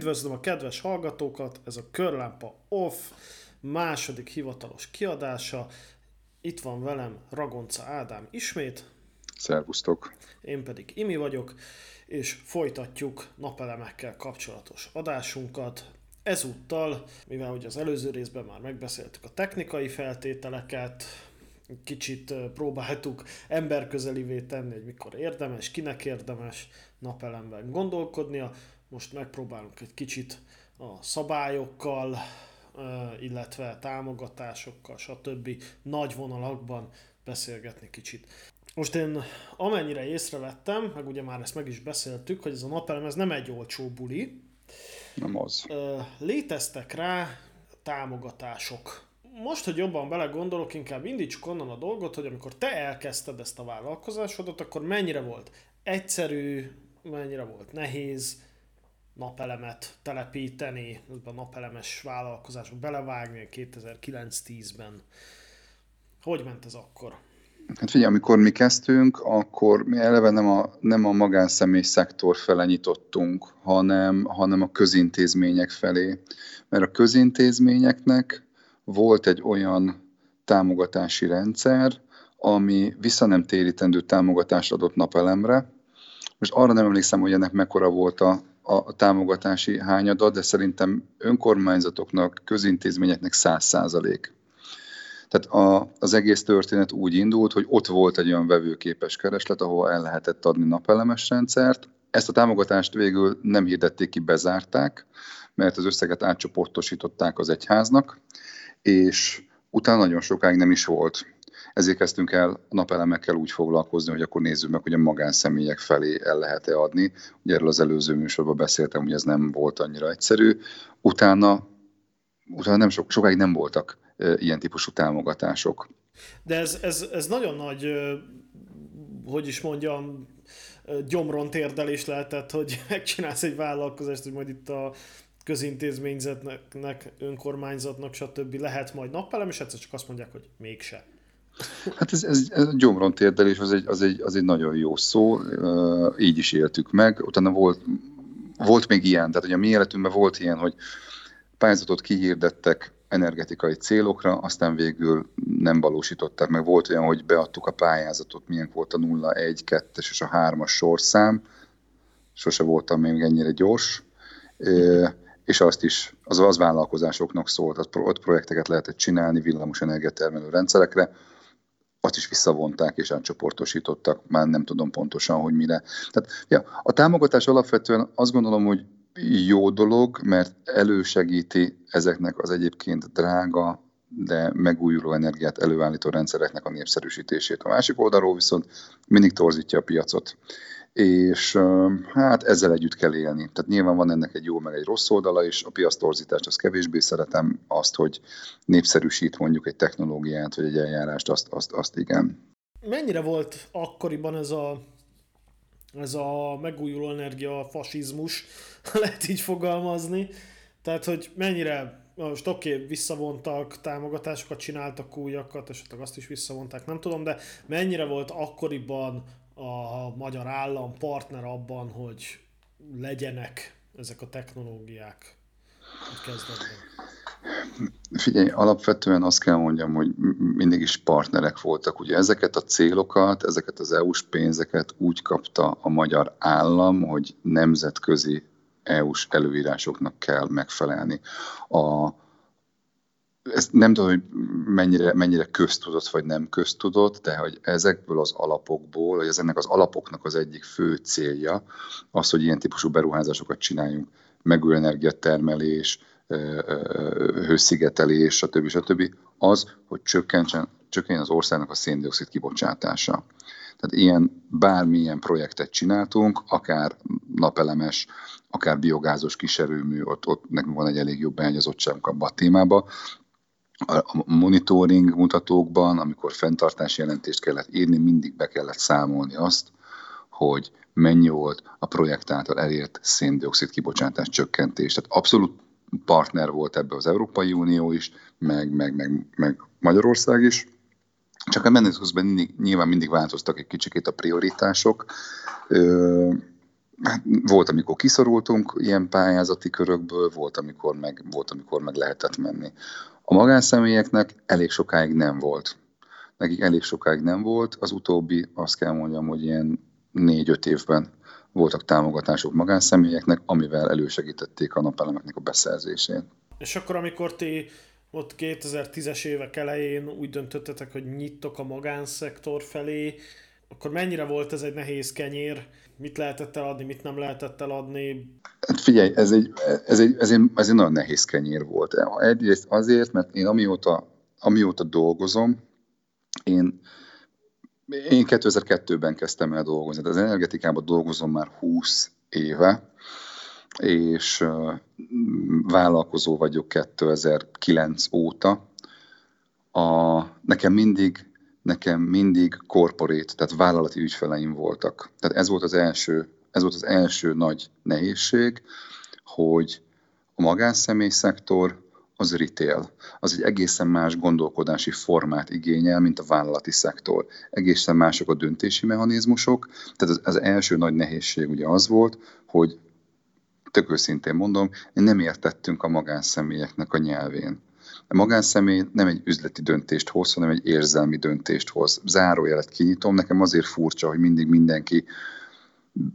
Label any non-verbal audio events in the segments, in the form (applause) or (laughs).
Üdvözlöm a kedves hallgatókat, ez a Körlámpa Off második hivatalos kiadása. Itt van velem Ragonca Ádám ismét. Szervusztok. Én pedig Imi vagyok, és folytatjuk napelemekkel kapcsolatos adásunkat. Ezúttal, mivel ugye az előző részben már megbeszéltük a technikai feltételeket, kicsit próbáltuk emberközelivé tenni, hogy mikor érdemes, kinek érdemes napelemben gondolkodnia. Most megpróbálunk egy kicsit a szabályokkal, illetve támogatásokkal, stb. nagy vonalakban beszélgetni kicsit. Most én amennyire észrevettem, meg ugye már ezt meg is beszéltük, hogy ez a napelem ez nem egy olcsó buli. Nem az. Léteztek rá támogatások. Most, hogy jobban belegondolok, inkább indítsuk onnan a dolgot, hogy amikor te elkezdted ezt a vállalkozásodat, akkor mennyire volt egyszerű, mennyire volt nehéz, napelemet telepíteni, a napelemes vállalkozásba belevágni 2009-10-ben. Hogy ment ez akkor? Hát figyelj, amikor mi kezdtünk, akkor mi eleve nem a, nem a magánszemély szektor fele nyitottunk, hanem, hanem a közintézmények felé. Mert a közintézményeknek volt egy olyan támogatási rendszer, ami vissza nem térítendő támogatást adott napelemre. Most arra nem emlékszem, hogy ennek mekkora volt a, a támogatási hányada, de szerintem önkormányzatoknak, közintézményeknek száz százalék. Tehát a, az egész történet úgy indult, hogy ott volt egy olyan vevőképes kereslet, ahol el lehetett adni napelemes rendszert. Ezt a támogatást végül nem hirdették ki, bezárták, mert az összeget átcsoportosították az egyháznak, és utána nagyon sokáig nem is volt. Ezért kezdtünk el napelemekkel úgy foglalkozni, hogy akkor nézzük meg, hogy a magánszemélyek felé el lehet-e adni. Ugye erről az előző műsorban beszéltem, hogy ez nem volt annyira egyszerű. Utána, utána nem sok, sokáig nem voltak ilyen típusú támogatások. De ez, ez, ez nagyon nagy, hogy is mondjam, gyomron térdelés lehetett, hogy (laughs) megcsinálsz egy vállalkozást, hogy majd itt a közintézményzetnek, önkormányzatnak, stb. lehet majd napelem, és egyszer csak azt mondják, hogy mégse. Hát ez, ez, ez gyomron térdelés, az egy, az, egy, az egy nagyon jó szó, így is éltük meg. Utána volt, volt még ilyen, tehát hogy a mi életünkben volt ilyen, hogy pályázatot kihirdettek energetikai célokra, aztán végül nem valósították meg. Volt olyan, hogy beadtuk a pályázatot, milyen volt a 0, 1, 2 és a 3-as sorszám, sose voltam még ennyire gyors, és azt is, az, az vállalkozásoknak szólt, ott projekteket lehetett csinálni villamos energiatermelő rendszerekre, azt is visszavonták és átcsoportosítottak, már nem tudom pontosan, hogy mire. Tehát ja, a támogatás alapvetően azt gondolom, hogy jó dolog, mert elősegíti ezeknek az egyébként drága, de megújuló energiát előállító rendszereknek a népszerűsítését. A másik oldalról viszont mindig torzítja a piacot és hát ezzel együtt kell élni. Tehát nyilván van ennek egy jó, meg egy rossz oldala, és a piasztorzítást az kevésbé szeretem, azt, hogy népszerűsít mondjuk egy technológiát, vagy egy eljárást, azt, azt, azt igen. Mennyire volt akkoriban ez a, ez a megújuló energia fasizmus, (laughs) lehet így fogalmazni, tehát, hogy mennyire most oké, okay, visszavontak, támogatásokat csináltak újakat, esetleg azt is visszavonták, nem tudom, de mennyire volt akkoriban a magyar állam partner abban, hogy legyenek ezek a technológiák a kezdetben? Figyelj, alapvetően azt kell mondjam, hogy mindig is partnerek voltak. Ugye ezeket a célokat, ezeket az EU-s pénzeket úgy kapta a magyar állam, hogy nemzetközi EU-s előírásoknak kell megfelelni. A, ezt nem tudom, hogy mennyire, mennyire köztudott vagy nem köztudott, de hogy ezekből az alapokból, vagy ennek az alapoknak az egyik fő célja az, hogy ilyen típusú beruházásokat csináljunk, megújuló energiatermelés, hőszigetelés, stb. stb. az, hogy csökkentsen, csökkenjen az országnak a széndiokszid kibocsátása. Tehát ilyen bármilyen projektet csináltunk, akár napelemes, akár biogázos kiserőmű, ott, ott nekünk van egy elég jobb beágyazottságunk abba a témába, a monitoring mutatókban, amikor fenntartási jelentést kellett írni, mindig be kellett számolni azt, hogy mennyi volt a projekt által elért széndiokszid kibocsátás csökkentés. Tehát abszolút partner volt ebbe az Európai Unió is, meg, meg, meg, meg Magyarország is. Csak a menet közben mindig, nyilván mindig változtak egy kicsikét a prioritások. Hát volt, amikor kiszorultunk ilyen pályázati körökből, volt amikor, meg, volt, amikor meg lehetett menni. A magánszemélyeknek elég sokáig nem volt. Nekik elég sokáig nem volt, az utóbbi, azt kell mondjam, hogy ilyen négy-öt évben voltak támogatások magánszemélyeknek, amivel elősegítették a napelemeknek a beszerzését. És akkor, amikor ti ott 2010-es évek elején úgy döntöttetek, hogy nyittok a magánszektor felé, akkor mennyire volt ez egy nehéz kenyér? Mit lehetett eladni, mit nem lehetett eladni? Hát figyelj, ez egy, ez egy, ez egy, ez egy nagyon nehéz kenyér volt. Egyrészt azért, mert én amióta, amióta dolgozom, én, én 2002-ben kezdtem el dolgozni. Az energetikában dolgozom már 20 éve, és vállalkozó vagyok 2009 óta. A, nekem mindig nekem mindig corporate, tehát vállalati ügyfeleim voltak. Tehát ez volt az első, ez volt az első nagy nehézség, hogy a magánszemély szektor az retail. Az egy egészen más gondolkodási formát igényel, mint a vállalati szektor. Egészen mások a döntési mechanizmusok. Tehát az, az első nagy nehézség ugye az volt, hogy tök őszintén mondom, nem értettünk a magánszemélyeknek a nyelvén. A magánszemély nem egy üzleti döntést hoz, hanem egy érzelmi döntést hoz. Zárójelet kinyitom, nekem azért furcsa, hogy mindig mindenki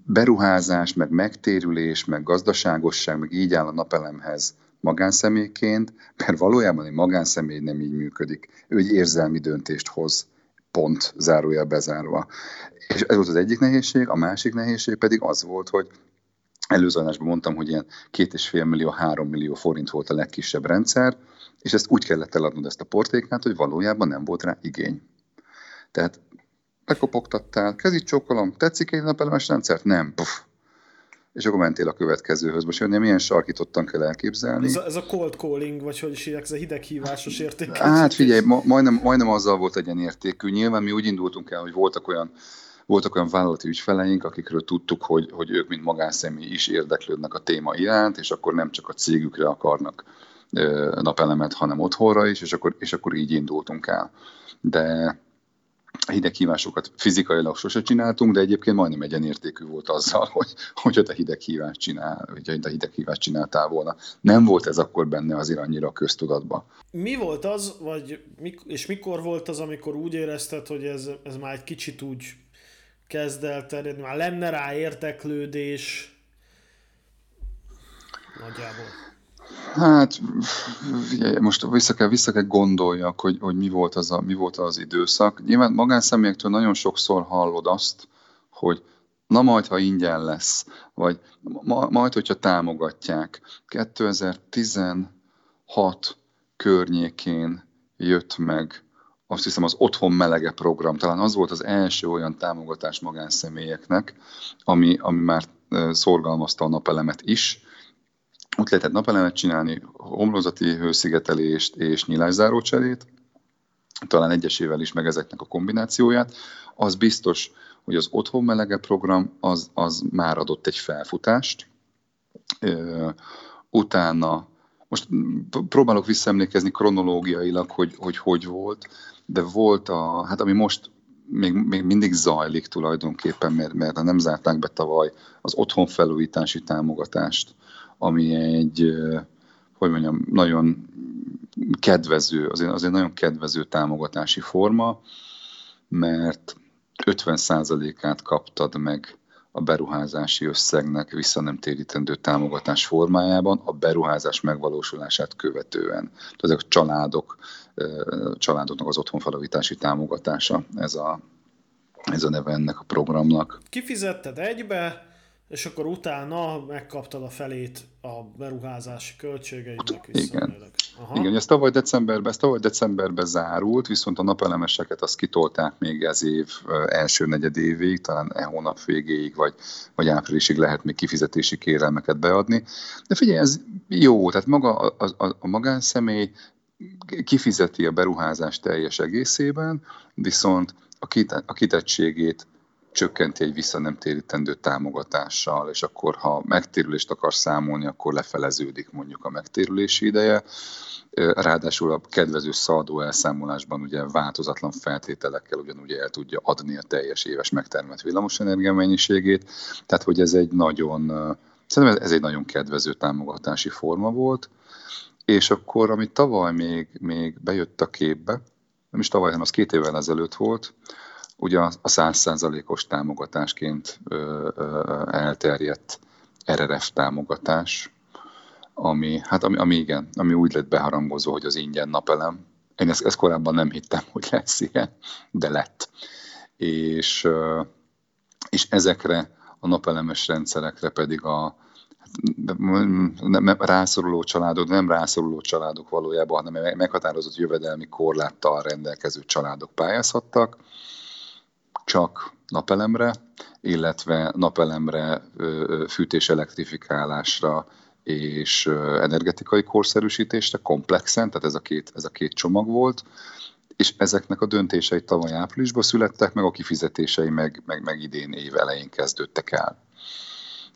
beruházás, meg megtérülés, meg gazdaságosság, meg így áll a napelemhez magánszemélyként, mert valójában egy magánszemély nem így működik. Ő egy érzelmi döntést hoz, pont zárójel bezárva. És ez volt az egyik nehézség, a másik nehézség pedig az volt, hogy előző mondtam, hogy ilyen két és fél millió, három millió forint volt a legkisebb rendszer, és ezt úgy kellett eladnod ezt a portékát, hogy valójában nem volt rá igény. Tehát bekopogtattál, kezit csókolom, tetszik egy napelemes rendszert? Nem, Puff. És akkor mentél a következőhöz. Most jönni, milyen sarkítottan kell elképzelni. Ez a, ez a cold calling, vagy hogy is hívják, ez a hideghívásos érték. Hát figyelj, ma, majdnem, majdnem azzal volt egy ilyen értékű. Nyilván mi úgy indultunk el, hogy voltak olyan voltak olyan vállalati ügyfeleink, akikről tudtuk, hogy, hogy ők, mint magánszemély is érdeklődnek a téma iránt, és akkor nem csak a cégükre akarnak napelemet, hanem otthonra is, és akkor, és akkor így indultunk el. De hideghívásokat fizikailag sose csináltunk, de egyébként majdnem egyenértékű volt azzal, hogy, hogy a hideghívást csinál, hogy a hideghívást csináltál volna. Nem volt ez akkor benne azért annyira a köztudatban. Mi volt az, vagy és mikor volt az, amikor úgy érezted, hogy ez, ez már egy kicsit úgy kezd el terjedni, már lenne rá érteklődés nagyjából? Hát, most vissza kell, vissza kell gondoljak, hogy, hogy mi, volt az a, mi volt az időszak. Nyilván magánszemélyektől nagyon sokszor hallod azt, hogy na majd, ha ingyen lesz, vagy ma, majd, hogyha támogatják. 2016 környékén jött meg azt hiszem az Otthon Melege program, talán az volt az első olyan támogatás magánszemélyeknek, ami, ami már szorgalmazta a napelemet is, ott lehetett napelemet csinálni, homlokzati hőszigetelést és nyilászáró cserét, talán egyesével is meg ezeknek a kombinációját. Az biztos, hogy az otthon melege program az, az már adott egy felfutást. Utána, most próbálok visszaemlékezni kronológiailag, hogy, hogy hogy volt, de volt a, hát ami most még, még mindig zajlik tulajdonképpen, mert, mert nem zárták be tavaly az otthonfelújítási támogatást ami egy, hogy mondjam, nagyon kedvező, azért, azért nagyon kedvező támogatási forma, mert 50%-át kaptad meg a beruházási összegnek vissza nem térítendő támogatás formájában a beruházás megvalósulását követően. Tehát ezek a családok, családoknak az otthonfalavítási támogatása, ez a, ez a neve ennek a programnak. Kifizetted egybe, és akkor utána megkaptad a felét a beruházási költségeidnek Igen. Aha. Igen, ez tavaly decemberben, ez tavaly decemberben zárult, viszont a napelemeseket azt kitolták még ez év első negyedévig, talán e hónap végéig, vagy, vagy áprilisig lehet még kifizetési kérelmeket beadni. De figyelj, ez jó, tehát maga a, a, a magánszemély kifizeti a beruházást teljes egészében, viszont a, kit, a kitettségét csökkenti egy vissza nem térítendő támogatással, és akkor ha megtérülést akar számolni, akkor lefeleződik mondjuk a megtérülési ideje. Ráadásul a kedvező szaldó elszámolásban ugye változatlan feltételekkel ugyanúgy el tudja adni a teljes éves megtermelt villamosenergia mennyiségét. Tehát, hogy ez egy nagyon, szerintem ez egy nagyon kedvező támogatási forma volt. És akkor, ami tavaly még, még bejött a képbe, nem is tavaly, hanem az két évvel ezelőtt volt, ugye a százszázalékos támogatásként elterjedt RRF támogatás, ami, hát ami, ami igen, ami úgy lett beharangozva, hogy az ingyen napelem. Én ezt, ezt korábban nem hittem, (laughs) hogy lesz ilyen, de lett. És, és ezekre a napelemes rendszerekre pedig a nem, rászoruló családok, nem rászoruló családok valójában, hanem meghatározott jövedelmi korláttal rendelkező családok pályázhattak, csak napelemre, illetve napelemre, fűtés elektrifikálásra és energetikai korszerűsítésre komplexen, tehát ez a két, ez a két csomag volt, és ezeknek a döntései tavaly áprilisban születtek, meg a kifizetései meg, meg, meg idén év elején kezdődtek el.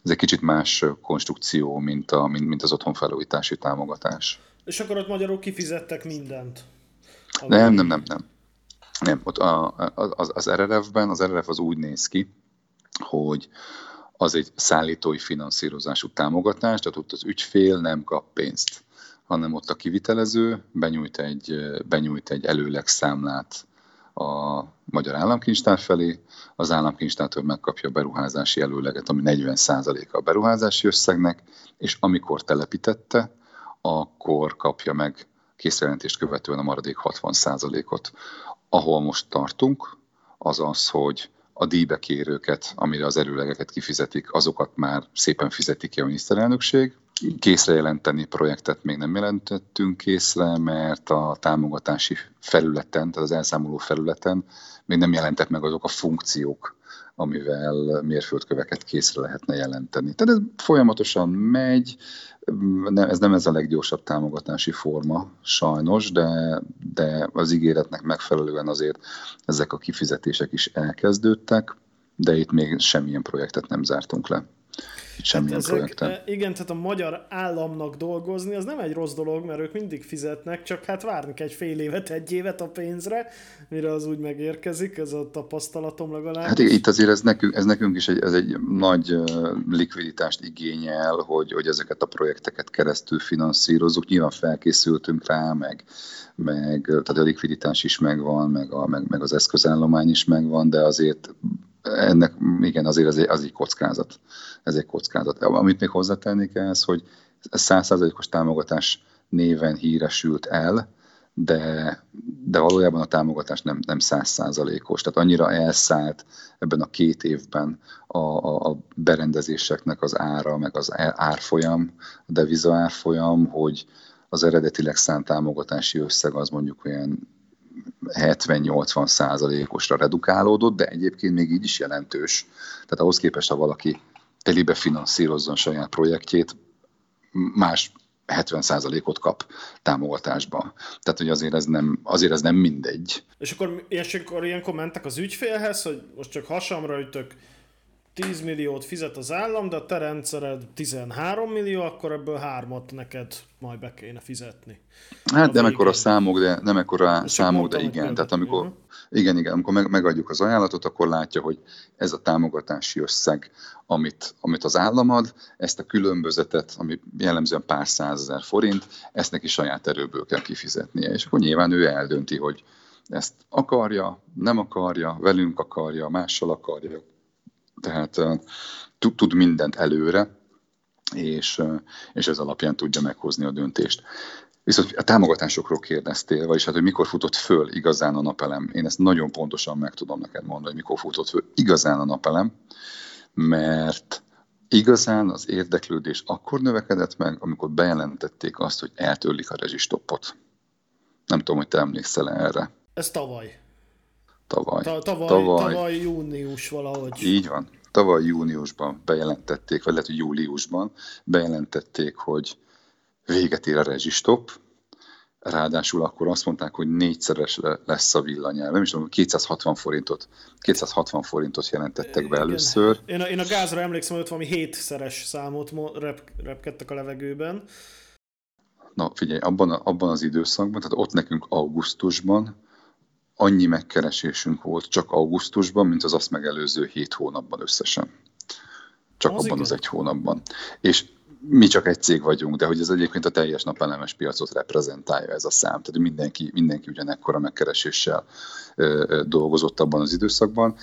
Ez egy kicsit más konstrukció, mint, a, mint, mint az otthonfelújítási támogatás. És akkor ott magyarok kifizettek mindent? Nem, nem, nem, nem. Nem, ott a, az, az RRF-ben, az RRF az úgy néz ki, hogy az egy szállítói finanszírozású támogatás, tehát ott az ügyfél nem kap pénzt, hanem ott a kivitelező benyújt egy, benyújt egy előleg számlát a Magyar Államkincstár felé, az államkincstártól megkapja a beruházási előleget, ami 40%-a a beruházási összegnek, és amikor telepítette, akkor kapja meg készjelentést követően a maradék 60%-ot. Ahol most tartunk, az az, hogy a díjbekérőket, amire az erőlegeket kifizetik, azokat már szépen fizetik ki a miniszterelnökség. Készre jelenteni projektet még nem jelentettünk készre, mert a támogatási felületen, tehát az elszámoló felületen még nem jelentek meg azok a funkciók, amivel mérföldköveket készre lehetne jelenteni. Tehát ez folyamatosan megy, nem, ez nem ez a leggyorsabb támogatási forma, sajnos, de, de az ígéretnek megfelelően azért ezek a kifizetések is elkezdődtek, de itt még semmilyen projektet nem zártunk le semmilyen hát ezek, projekten. E, igen, tehát a magyar államnak dolgozni, az nem egy rossz dolog, mert ők mindig fizetnek, csak hát várni egy fél évet, egy évet a pénzre, mire az úgy megérkezik, ez a tapasztalatom legalább. Hát itt azért ez nekünk, ez nekünk is egy, ez egy nagy likviditást igényel, hogy, hogy ezeket a projekteket keresztül finanszírozzuk. Nyilván felkészültünk rá, meg, meg tehát a likviditás is megvan, meg, a, meg, meg az eszközállomány is megvan, de azért ennek igen, azért az egy, az egy kockázat. Ez egy kockázat. Amit még hozzátenni kell, ez, hogy százszázalékos támogatás néven híresült el, de, de valójában a támogatás nem, nem százszázalékos. Tehát annyira elszállt ebben a két évben a, a, a berendezéseknek az ára, meg az árfolyam, a deviza árfolyam, hogy az eredetileg szánt támogatási összeg az mondjuk olyan 70-80 százalékosra redukálódott, de egyébként még így is jelentős. Tehát ahhoz képest, ha valaki telibe finanszírozzon saját projektjét, más 70 százalékot kap támogatásba. Tehát, hogy azért ez nem, azért ez nem mindegy. És akkor, és akkor ilyenkor mentek az ügyfélhez, hogy most csak hasamra ütök, 10 milliót fizet az állam, de a te rendszered 13 millió, akkor ebből hármat neked majd be kéne fizetni. Hát nem ekkora számok, de nem ekkora számok, de igen. Tehát amikor, uh-huh. igen, igen, amikor meg, megadjuk az ajánlatot, akkor látja, hogy ez a támogatási összeg, amit, amit az állam ad, ezt a különbözetet, ami jellemzően pár százezer forint, ezt neki saját erőből kell kifizetnie. És akkor nyilván ő eldönti, hogy ezt akarja, nem akarja, velünk akarja, mással akarja, tehát tud mindent előre, és, és ez alapján tudja meghozni a döntést. Viszont a támogatásokról kérdeztél, vagyis hát, hogy mikor futott föl igazán a napelem. Én ezt nagyon pontosan meg tudom neked mondani, hogy mikor futott föl igazán a napelem, mert igazán az érdeklődés akkor növekedett meg, amikor bejelentették azt, hogy eltörlik a rezsistoppot. Nem tudom, hogy te emlékszel erre. Ez tavaly. Tavaly. Ta- tavaly, tavaly. Tavaly június valahogy. Így van. Tavaly júniusban bejelentették, vagy lehet, hogy júliusban bejelentették, hogy véget ér a rezsistop, ráadásul akkor azt mondták, hogy négyszeres lesz a villanyár. Nem is tudom, 260 forintot, 260 forintot jelentettek be először. Én a, én a gázra emlékszem, hogy ott valami hétszeres számot rep, repkedtek a levegőben. Na figyelj, abban, abban az időszakban, tehát ott nekünk augusztusban annyi megkeresésünk volt csak augusztusban, mint az azt megelőző hét hónapban összesen. Csak az abban igen. az egy hónapban. És mi csak egy cég vagyunk, de hogy ez egyébként a teljes napelemes piacot reprezentálja ez a szám. Tehát mindenki, mindenki ugyanekkora megkereséssel ö, ö, dolgozott abban az időszakban.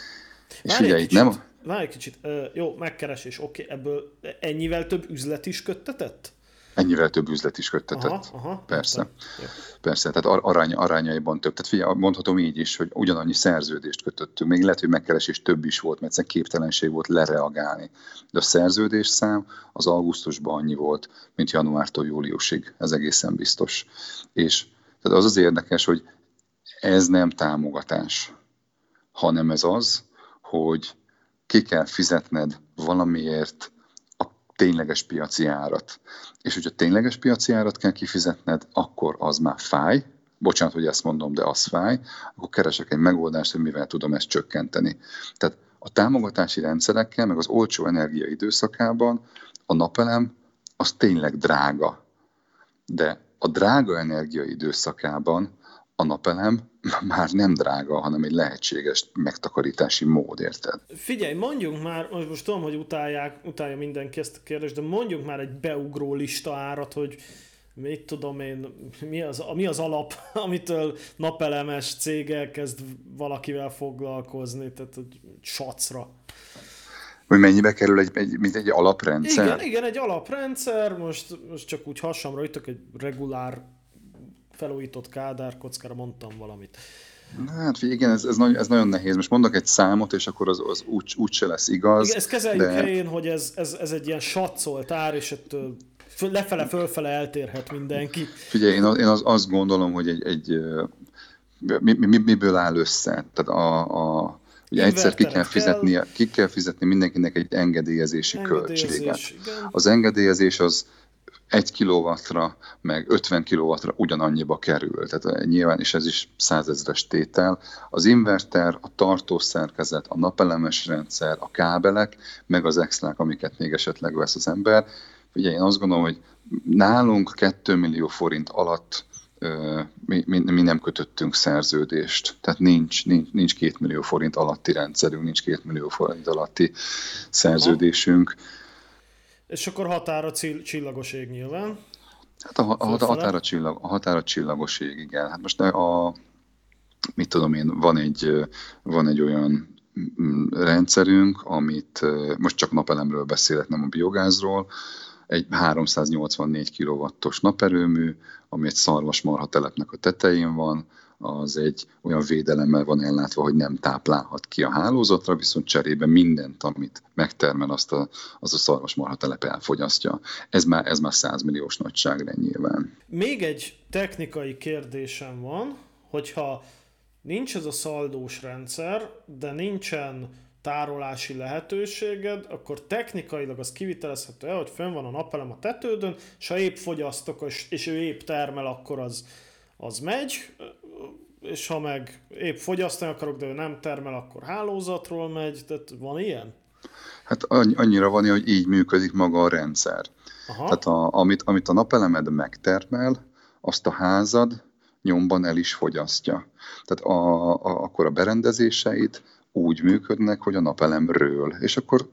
És Várj figyelj, kicsit, nem... Várj egy kicsit, ö, jó, megkeresés, oké, okay, ebből ennyivel több üzlet is köttetett? Ennyivel több üzlet is köttetett. Aha, aha, Persze. Persze, tehát arány, arányaiban több. Tehát figyelj, mondhatom így is, hogy ugyanannyi szerződést kötöttünk. Még lehet, hogy megkeresés több is volt, mert egyszerűen képtelenség volt lereagálni. De a szerződés szám az augusztusban annyi volt, mint januártól júliusig. Ez egészen biztos. És tehát az az érdekes, hogy ez nem támogatás, hanem ez az, hogy ki kell fizetned valamiért tényleges piaci árat. És hogyha tényleges piaci árat kell kifizetned, akkor az már fáj, bocsánat, hogy ezt mondom, de az fáj, akkor keresek egy megoldást, hogy mivel tudom ezt csökkenteni. Tehát a támogatási rendszerekkel, meg az olcsó energia időszakában a napelem az tényleg drága. De a drága energia időszakában a napelem már nem drága, hanem egy lehetséges megtakarítási mód, érted? Figyelj, mondjunk már, most tudom, hogy utálják, utálja mindenki ezt a kérdést, de mondjunk már egy beugró lista árat, hogy mit tudom én, mi az, mi az alap, (laughs) amitől napelemes cég kezd valakivel foglalkozni, tehát hogy sacra. Hogy mennyibe kerül egy, egy, mint egy alaprendszer? Igen, igen, egy alaprendszer, most, most csak úgy hasamra ütök egy regulár felújított Kádár kockára mondtam valamit. Hát igen, ez, ez, nagyon, ez nagyon nehéz. Most mondok egy számot, és akkor az, az úgy, úgy se lesz igaz. Igen, ezt kezeljük de... helyén, hogy ez, ez, ez egy ilyen satszolt ár, és ettől lefele, fölfele eltérhet mindenki. Figyelj, én, én az, azt gondolom, hogy egy, egy mi, mi, miből áll össze? Tehát a, a Ugye egyszer ki kell, fizetni, ki kell fizetni mindenkinek egy engedélyezési Engedélyezés, költséget. Igen. Az engedélyezés az egy kilowattra, meg 50 kilowattra ugyanannyiba kerül. Tehát nyilván is ez is százezres tétel. Az inverter, a tartószerkezet, a napelemes rendszer, a kábelek, meg az extrák, amiket még esetleg vesz az ember. Ugye én azt gondolom, hogy nálunk 2 millió forint alatt mi, mi, mi nem kötöttünk szerződést. Tehát nincs, nincs, nincs 2 millió forint alatti rendszerünk, nincs 2 millió forint alatti szerződésünk. Aha és akkor határa csillagos ég nyilván. Hát a, a, a, határa, csillag, a határa csillagos ég, igen. Hát most a, mit tudom én, van egy, van egy olyan mm, rendszerünk, amit most csak napelemről beszélek, nem a biogázról, egy 384 kW-os naperőmű, ami egy szarvasmarha telepnek a tetején van, az egy olyan védelemmel van ellátva, hogy nem táplálhat ki a hálózatra, viszont cserébe mindent, amit megtermel, azt a, az a szarvasmarha telep elfogyasztja. Ez már, ez már 100 milliós nagyságrend nyilván. Még egy technikai kérdésem van, hogyha nincs ez a szaldós rendszer, de nincsen tárolási lehetőséged, akkor technikailag az kivitelezhető el, hogy fönn van a napelem a tetődön, és ha épp fogyasztok, és ő épp termel, akkor az, az megy, és ha meg épp fogyasztani akarok, de ő nem termel, akkor hálózatról megy, tehát van ilyen? Hát annyira van, hogy így működik maga a rendszer. Aha. Tehát a, amit, amit a napelemed megtermel, azt a házad nyomban el is fogyasztja. Tehát a, a, akkor a berendezéseit úgy működnek, hogy a napelemről, és akkor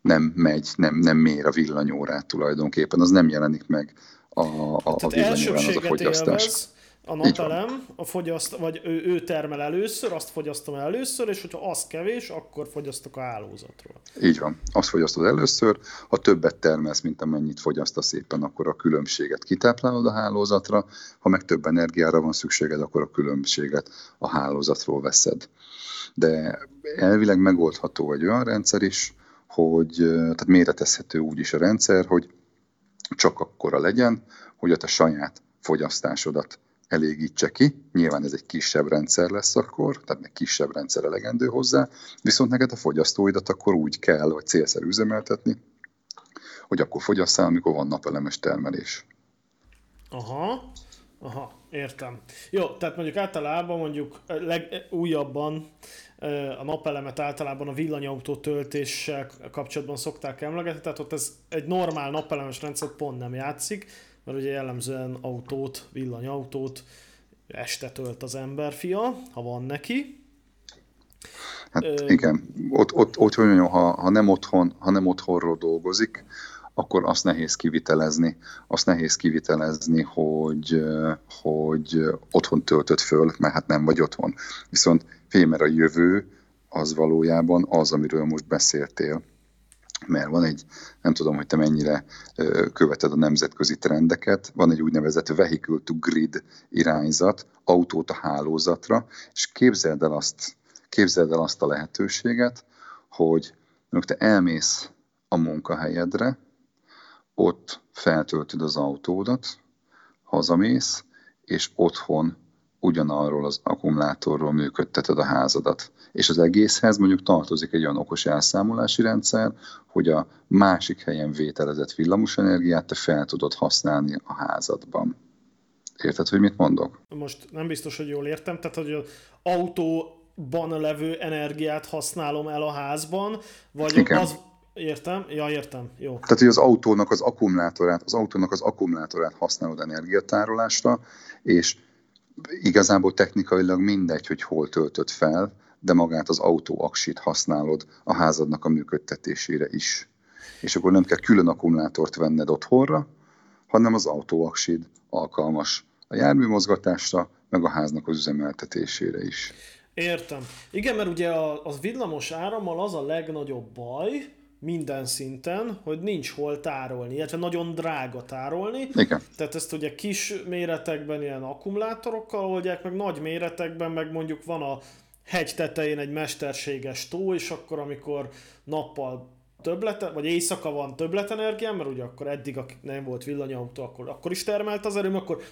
nem megy, nem, nem mér a villanyórát tulajdonképpen, az nem jelenik meg a, a, a villanyórán az a fogyasztás. Élvez, a napelem, a fogyaszt, vagy ő, ő termel először, azt fogyasztom először, és hogyha az kevés, akkor fogyasztok a hálózatról. Így van, azt fogyasztod először, ha többet termelsz, mint amennyit fogyasztasz éppen, akkor a különbséget kitáplálod a hálózatra, ha meg több energiára van szükséged, akkor a különbséget a hálózatról veszed. De elvileg megoldható egy olyan rendszer is, hogy tehát méretezhető úgy is a rendszer, hogy csak akkora legyen, hogy a te saját fogyasztásodat elégítse ki. Nyilván ez egy kisebb rendszer lesz akkor, tehát meg kisebb rendszer elegendő hozzá, viszont neked a fogyasztóidat akkor úgy kell, vagy célszerű üzemeltetni, hogy akkor fogyasszál, amikor van napelemes termelés. Aha. Aha, értem. Jó, tehát mondjuk általában mondjuk legújabban a napelemet általában a villanyautó töltéssel kapcsolatban szokták emlegetni, tehát ott ez egy normál napelemes rendszer pont nem játszik, mert ugye jellemzően autót, villanyautót este tölt az ember fia, ha van neki. Hát Ö... igen, ott, ott, ott hogy mondjam, ha, ha, nem otthon, ha nem otthonról dolgozik, akkor azt nehéz kivitelezni. Azt nehéz kivitelezni, hogy, hogy otthon töltött föl, mert hát nem vagy otthon. Viszont fél, mert a jövő az valójában az, amiről most beszéltél. Mert van egy, nem tudom, hogy te mennyire követed a nemzetközi trendeket, van egy úgynevezett vehicle to grid irányzat, autót a hálózatra, és képzeld el azt, képzeld el azt a lehetőséget, hogy te elmész a munkahelyedre, ott feltöltöd az autódat, hazamész, és otthon ugyanarról az akkumulátorról működteted a házadat. És az egészhez mondjuk tartozik egy olyan okos elszámolási rendszer, hogy a másik helyen vételezett villamosenergiát te fel tudod használni a házadban. Érted, hogy mit mondok? Most nem biztos, hogy jól értem, tehát hogy az autóban levő energiát használom el a házban, vagy Igen. az, Értem, ja értem, jó. Tehát, hogy az autónak az akkumulátorát, az autónak az akkumulátorát használod energiatárolásra, és igazából technikailag mindegy, hogy hol töltöd fel, de magát az autó aksit használod a házadnak a működtetésére is. És akkor nem kell külön akkumulátort venned otthonra, hanem az autóaksid alkalmas a járműmozgatásra, meg a háznak az üzemeltetésére is. Értem. Igen, mert ugye az villamos árammal az a legnagyobb baj, minden szinten, hogy nincs hol tárolni, illetve nagyon drága tárolni. Igen. Tehát ezt ugye kis méretekben ilyen akkumulátorokkal oldják, meg nagy méretekben meg mondjuk van a hegy tetején egy mesterséges tó, és akkor amikor nappal többlet, vagy éjszaka van többletenergiám, mert ugye akkor eddig, akik nem volt villanyautó, akkor, akkor is termelt az erőm, akkor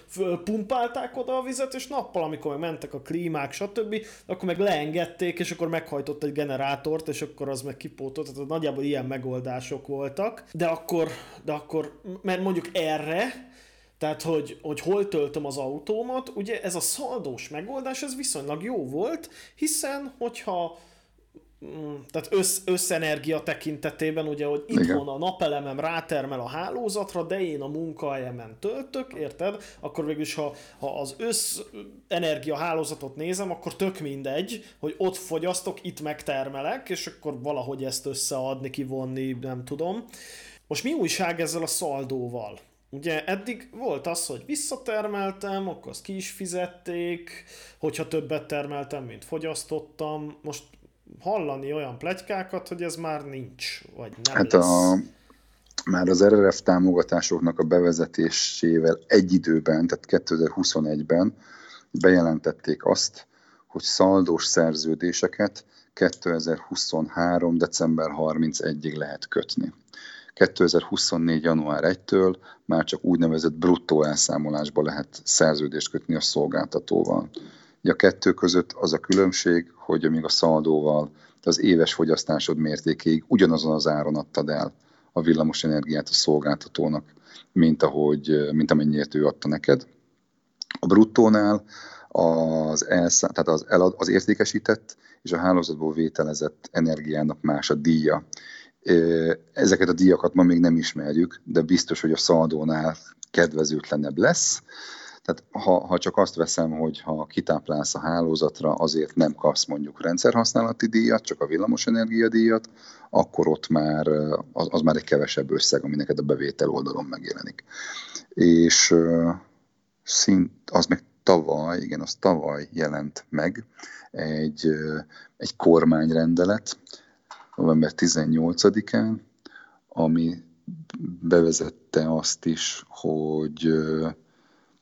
pumpálták oda a vizet, és nappal, amikor meg mentek a klímák, stb., akkor meg leengedték, és akkor meghajtott egy generátort, és akkor az meg kipótolt, tehát nagyjából ilyen megoldások voltak. De akkor, de akkor, mert mondjuk erre, tehát, hogy, hogy hol töltöm az autómat, ugye ez a szaldós megoldás, ez viszonylag jó volt, hiszen hogyha tehát össz, összenergia tekintetében, ugye, hogy itt van a napelemem rátermel a hálózatra, de én a munkahelyemen töltök, érted? Akkor végülis, ha, ha az összenergia hálózatot nézem, akkor tök mindegy, hogy ott fogyasztok, itt megtermelek, és akkor valahogy ezt összeadni, kivonni, nem tudom. Most mi újság ezzel a szaldóval? Ugye eddig volt az, hogy visszatermeltem, akkor azt ki is fizették, hogyha többet termeltem, mint fogyasztottam. Most hallani olyan plegykákat, hogy ez már nincs, vagy nem hát lesz. A, már az RRF támogatásoknak a bevezetésével egy időben, tehát 2021-ben bejelentették azt, hogy szaldós szerződéseket 2023. december 31-ig lehet kötni. 2024. január 1-től már csak úgynevezett bruttó elszámolásba lehet szerződést kötni a szolgáltatóval. A kettő között az a különbség, hogy amíg a szaldóval az éves fogyasztásod mértékéig ugyanazon az áron adtad el a villamos energiát a szolgáltatónak, mint, ahogy, mint amennyiért ő adta neked. A bruttónál az, elszá, tehát az, elad, az értékesített és a hálózatból vételezett energiának más a díja. Ezeket a díjakat ma még nem ismerjük, de biztos, hogy a szaldónál kedvezőtlenebb lesz, tehát ha, ha csak azt veszem, hogy ha kitáplálsz a hálózatra, azért nem kapsz mondjuk rendszerhasználati díjat, csak a villamosenergia díjat, akkor ott már az, az már egy kevesebb összeg, ami neked a bevétel oldalon megjelenik. És szint, az meg tavaly, igen, az tavaly jelent meg egy, egy kormányrendelet, november 18-án, ami bevezette azt is, hogy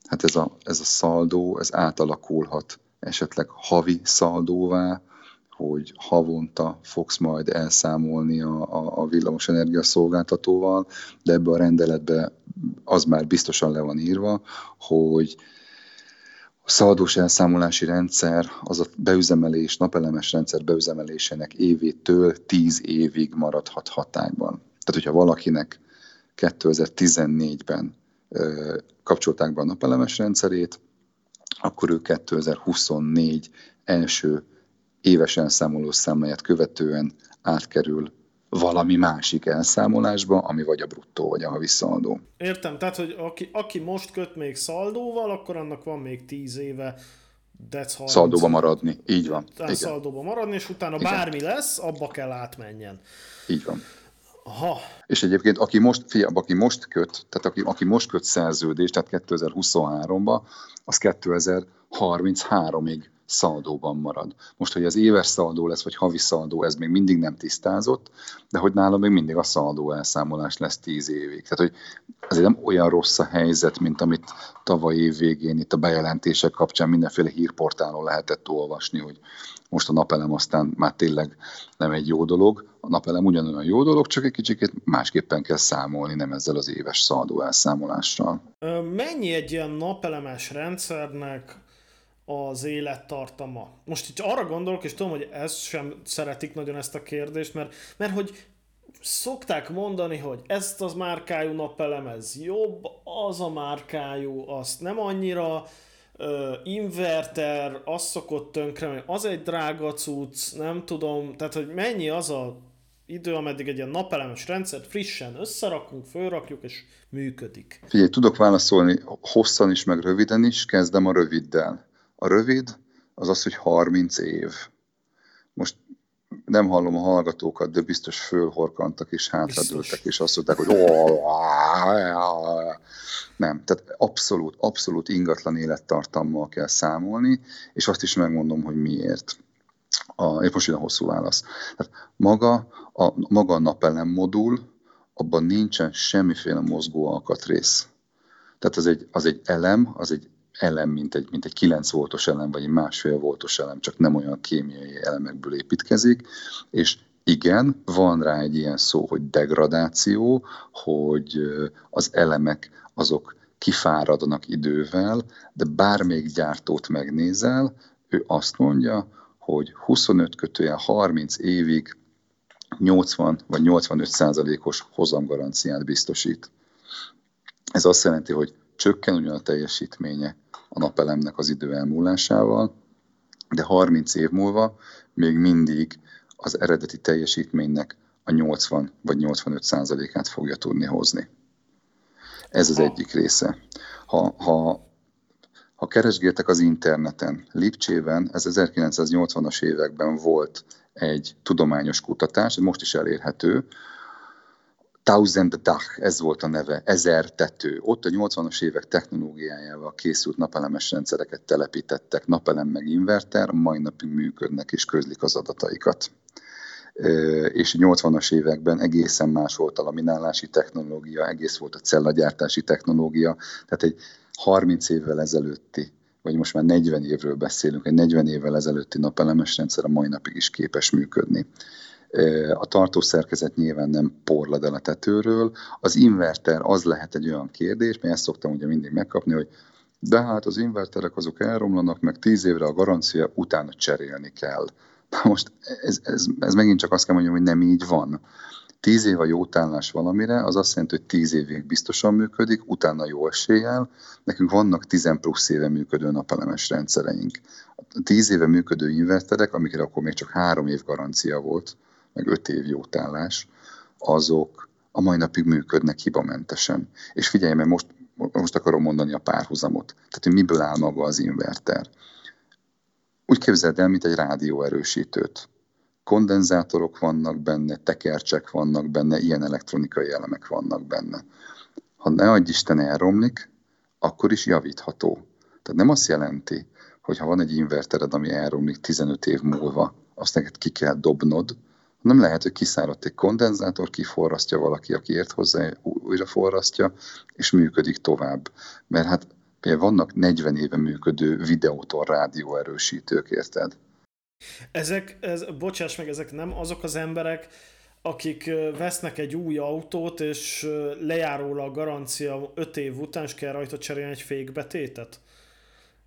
hát ez a, ez a szaldó, ez átalakulhat esetleg havi szaldóvá, hogy havonta fogsz majd elszámolni a, a, a villamosenergia szolgáltatóval, de ebbe a rendeletbe az már biztosan le van írva, hogy a szaldós elszámolási rendszer, az a beüzemelés, napelemes rendszer beüzemelésének évétől 10 évig maradhat hatályban. Tehát, hogyha valakinek 2014-ben kapcsolták be a napelemes rendszerét, akkor ő 2024 első éves elszámoló számláját követően átkerül valami másik elszámolásba, ami vagy a bruttó, vagy a havi szaldó. Értem, tehát, hogy aki, aki most köt még szaldóval, akkor annak van még 10 éve szaldóba maradni, így van. Tehát szaldóba maradni, és utána Igen. bármi lesz, abba kell átmenjen. Így van. Aha. És egyébként, aki most, fia, aki most köt, tehát aki, aki most köt szerződést, tehát 2023-ba, az 2033-ig szaldóban marad. Most, hogy az éves szaldó lesz, vagy havi szaldó, ez még mindig nem tisztázott, de hogy nálam még mindig a szaldó elszámolás lesz tíz évig. Tehát, hogy azért nem olyan rossz a helyzet, mint amit tavaly év végén itt a bejelentések kapcsán mindenféle hírportálon lehetett olvasni, hogy most a napelem aztán már tényleg nem egy jó dolog. A napelem ugyanolyan jó dolog, csak egy kicsit másképpen kell számolni, nem ezzel az éves szaldó elszámolással. Mennyi egy ilyen napelemes rendszernek az élettartama. Most itt arra gondolok, és tudom, hogy ezt sem szeretik nagyon ezt a kérdést, mert, mert hogy szokták mondani, hogy ezt az márkájú napelem, ez jobb, az a márkájú, azt nem annyira, uh, inverter, az szokott tönkre, az egy drága cucc, nem tudom, tehát hogy mennyi az a idő, ameddig egy ilyen napelemes rendszert frissen összerakunk, fölrakjuk, és működik. Figyelj, tudok válaszolni hosszan is, meg röviden is, kezdem a röviddel. A rövid az az, hogy 30 év. Most nem hallom a hallgatókat, de biztos fölhorkantak és hátradőltek, és azt mondták, hogy nem, tehát abszolút, abszolút ingatlan élettartammal kell számolni, és azt is megmondom, hogy miért. A, épp most jön a hosszú válasz. Tehát maga a, maga a napelem modul, abban nincsen semmiféle mozgó alkatrész. Tehát az egy, az egy elem, az egy elem, mint egy, mint egy 9 voltos elem, vagy egy másfél voltos elem, csak nem olyan kémiai elemekből építkezik, és igen, van rá egy ilyen szó, hogy degradáció, hogy az elemek azok kifáradnak idővel, de bármelyik gyártót megnézel, ő azt mondja, hogy 25 kötően 30 évig 80 vagy 85 százalékos hozamgaranciát biztosít. Ez azt jelenti, hogy csökken ugyan a teljesítménye a napelemnek az idő elmúlásával, de 30 év múlva még mindig az eredeti teljesítménynek a 80 vagy 85 százalékát fogja tudni hozni. Ez az egyik része. Ha, ha, ha keresgéltek az interneten, Lipcsében, ez 1980-as években volt egy tudományos kutatás, most is elérhető, Tausend Dach, ez volt a neve, ezer tető. Ott a 80-as évek technológiájával készült napelemes rendszereket telepítettek, napelem meg inverter, mai napig működnek és közlik az adataikat. És 80-as években egészen más volt a laminálási technológia, egész volt a cellagyártási technológia, tehát egy 30 évvel ezelőtti vagy most már 40 évről beszélünk, egy 40 évvel ezelőtti napelemes rendszer a mai napig is képes működni. A tartószerkezet nyilván nem porlad el a tetőről. Az inverter az lehet egy olyan kérdés, mert ezt szoktam ugye mindig megkapni, hogy de hát az inverterek azok elromlanak, meg tíz évre a garancia, utána cserélni kell. Na most ez, ez, ez megint csak azt kell mondjam, hogy nem így van. Tíz év a jótállás valamire, az azt jelenti, hogy tíz évig biztosan működik, utána jó eséllyel. Nekünk vannak tizen plusz éve működő napelemes rendszereink. A tíz éve működő inverterek, amikre akkor még csak három év garancia volt, meg öt év jótállás, azok a mai napig működnek hibamentesen. És figyelj, mert most, most akarom mondani a párhuzamot. Tehát, hogy miből áll maga az inverter. Úgy képzeld el, mint egy rádióerősítőt. Kondenzátorok vannak benne, tekercsek vannak benne, ilyen elektronikai elemek vannak benne. Ha ne adj Isten elromlik, akkor is javítható. Tehát nem azt jelenti, hogy ha van egy invertered, ami elromlik 15 év múlva, azt neked ki kell dobnod, nem lehet, hogy kiszáradt egy kondenzátor, kiforrasztja valaki, aki ért hozzá, újra forrasztja, és működik tovább. Mert hát például vannak 40 éve működő videóton rádióerősítők, érted? Ezek, ez, bocsáss meg, ezek nem azok az emberek, akik vesznek egy új autót, és lejáróla a garancia 5 év után, és kell rajta cserélni egy fékbetétet?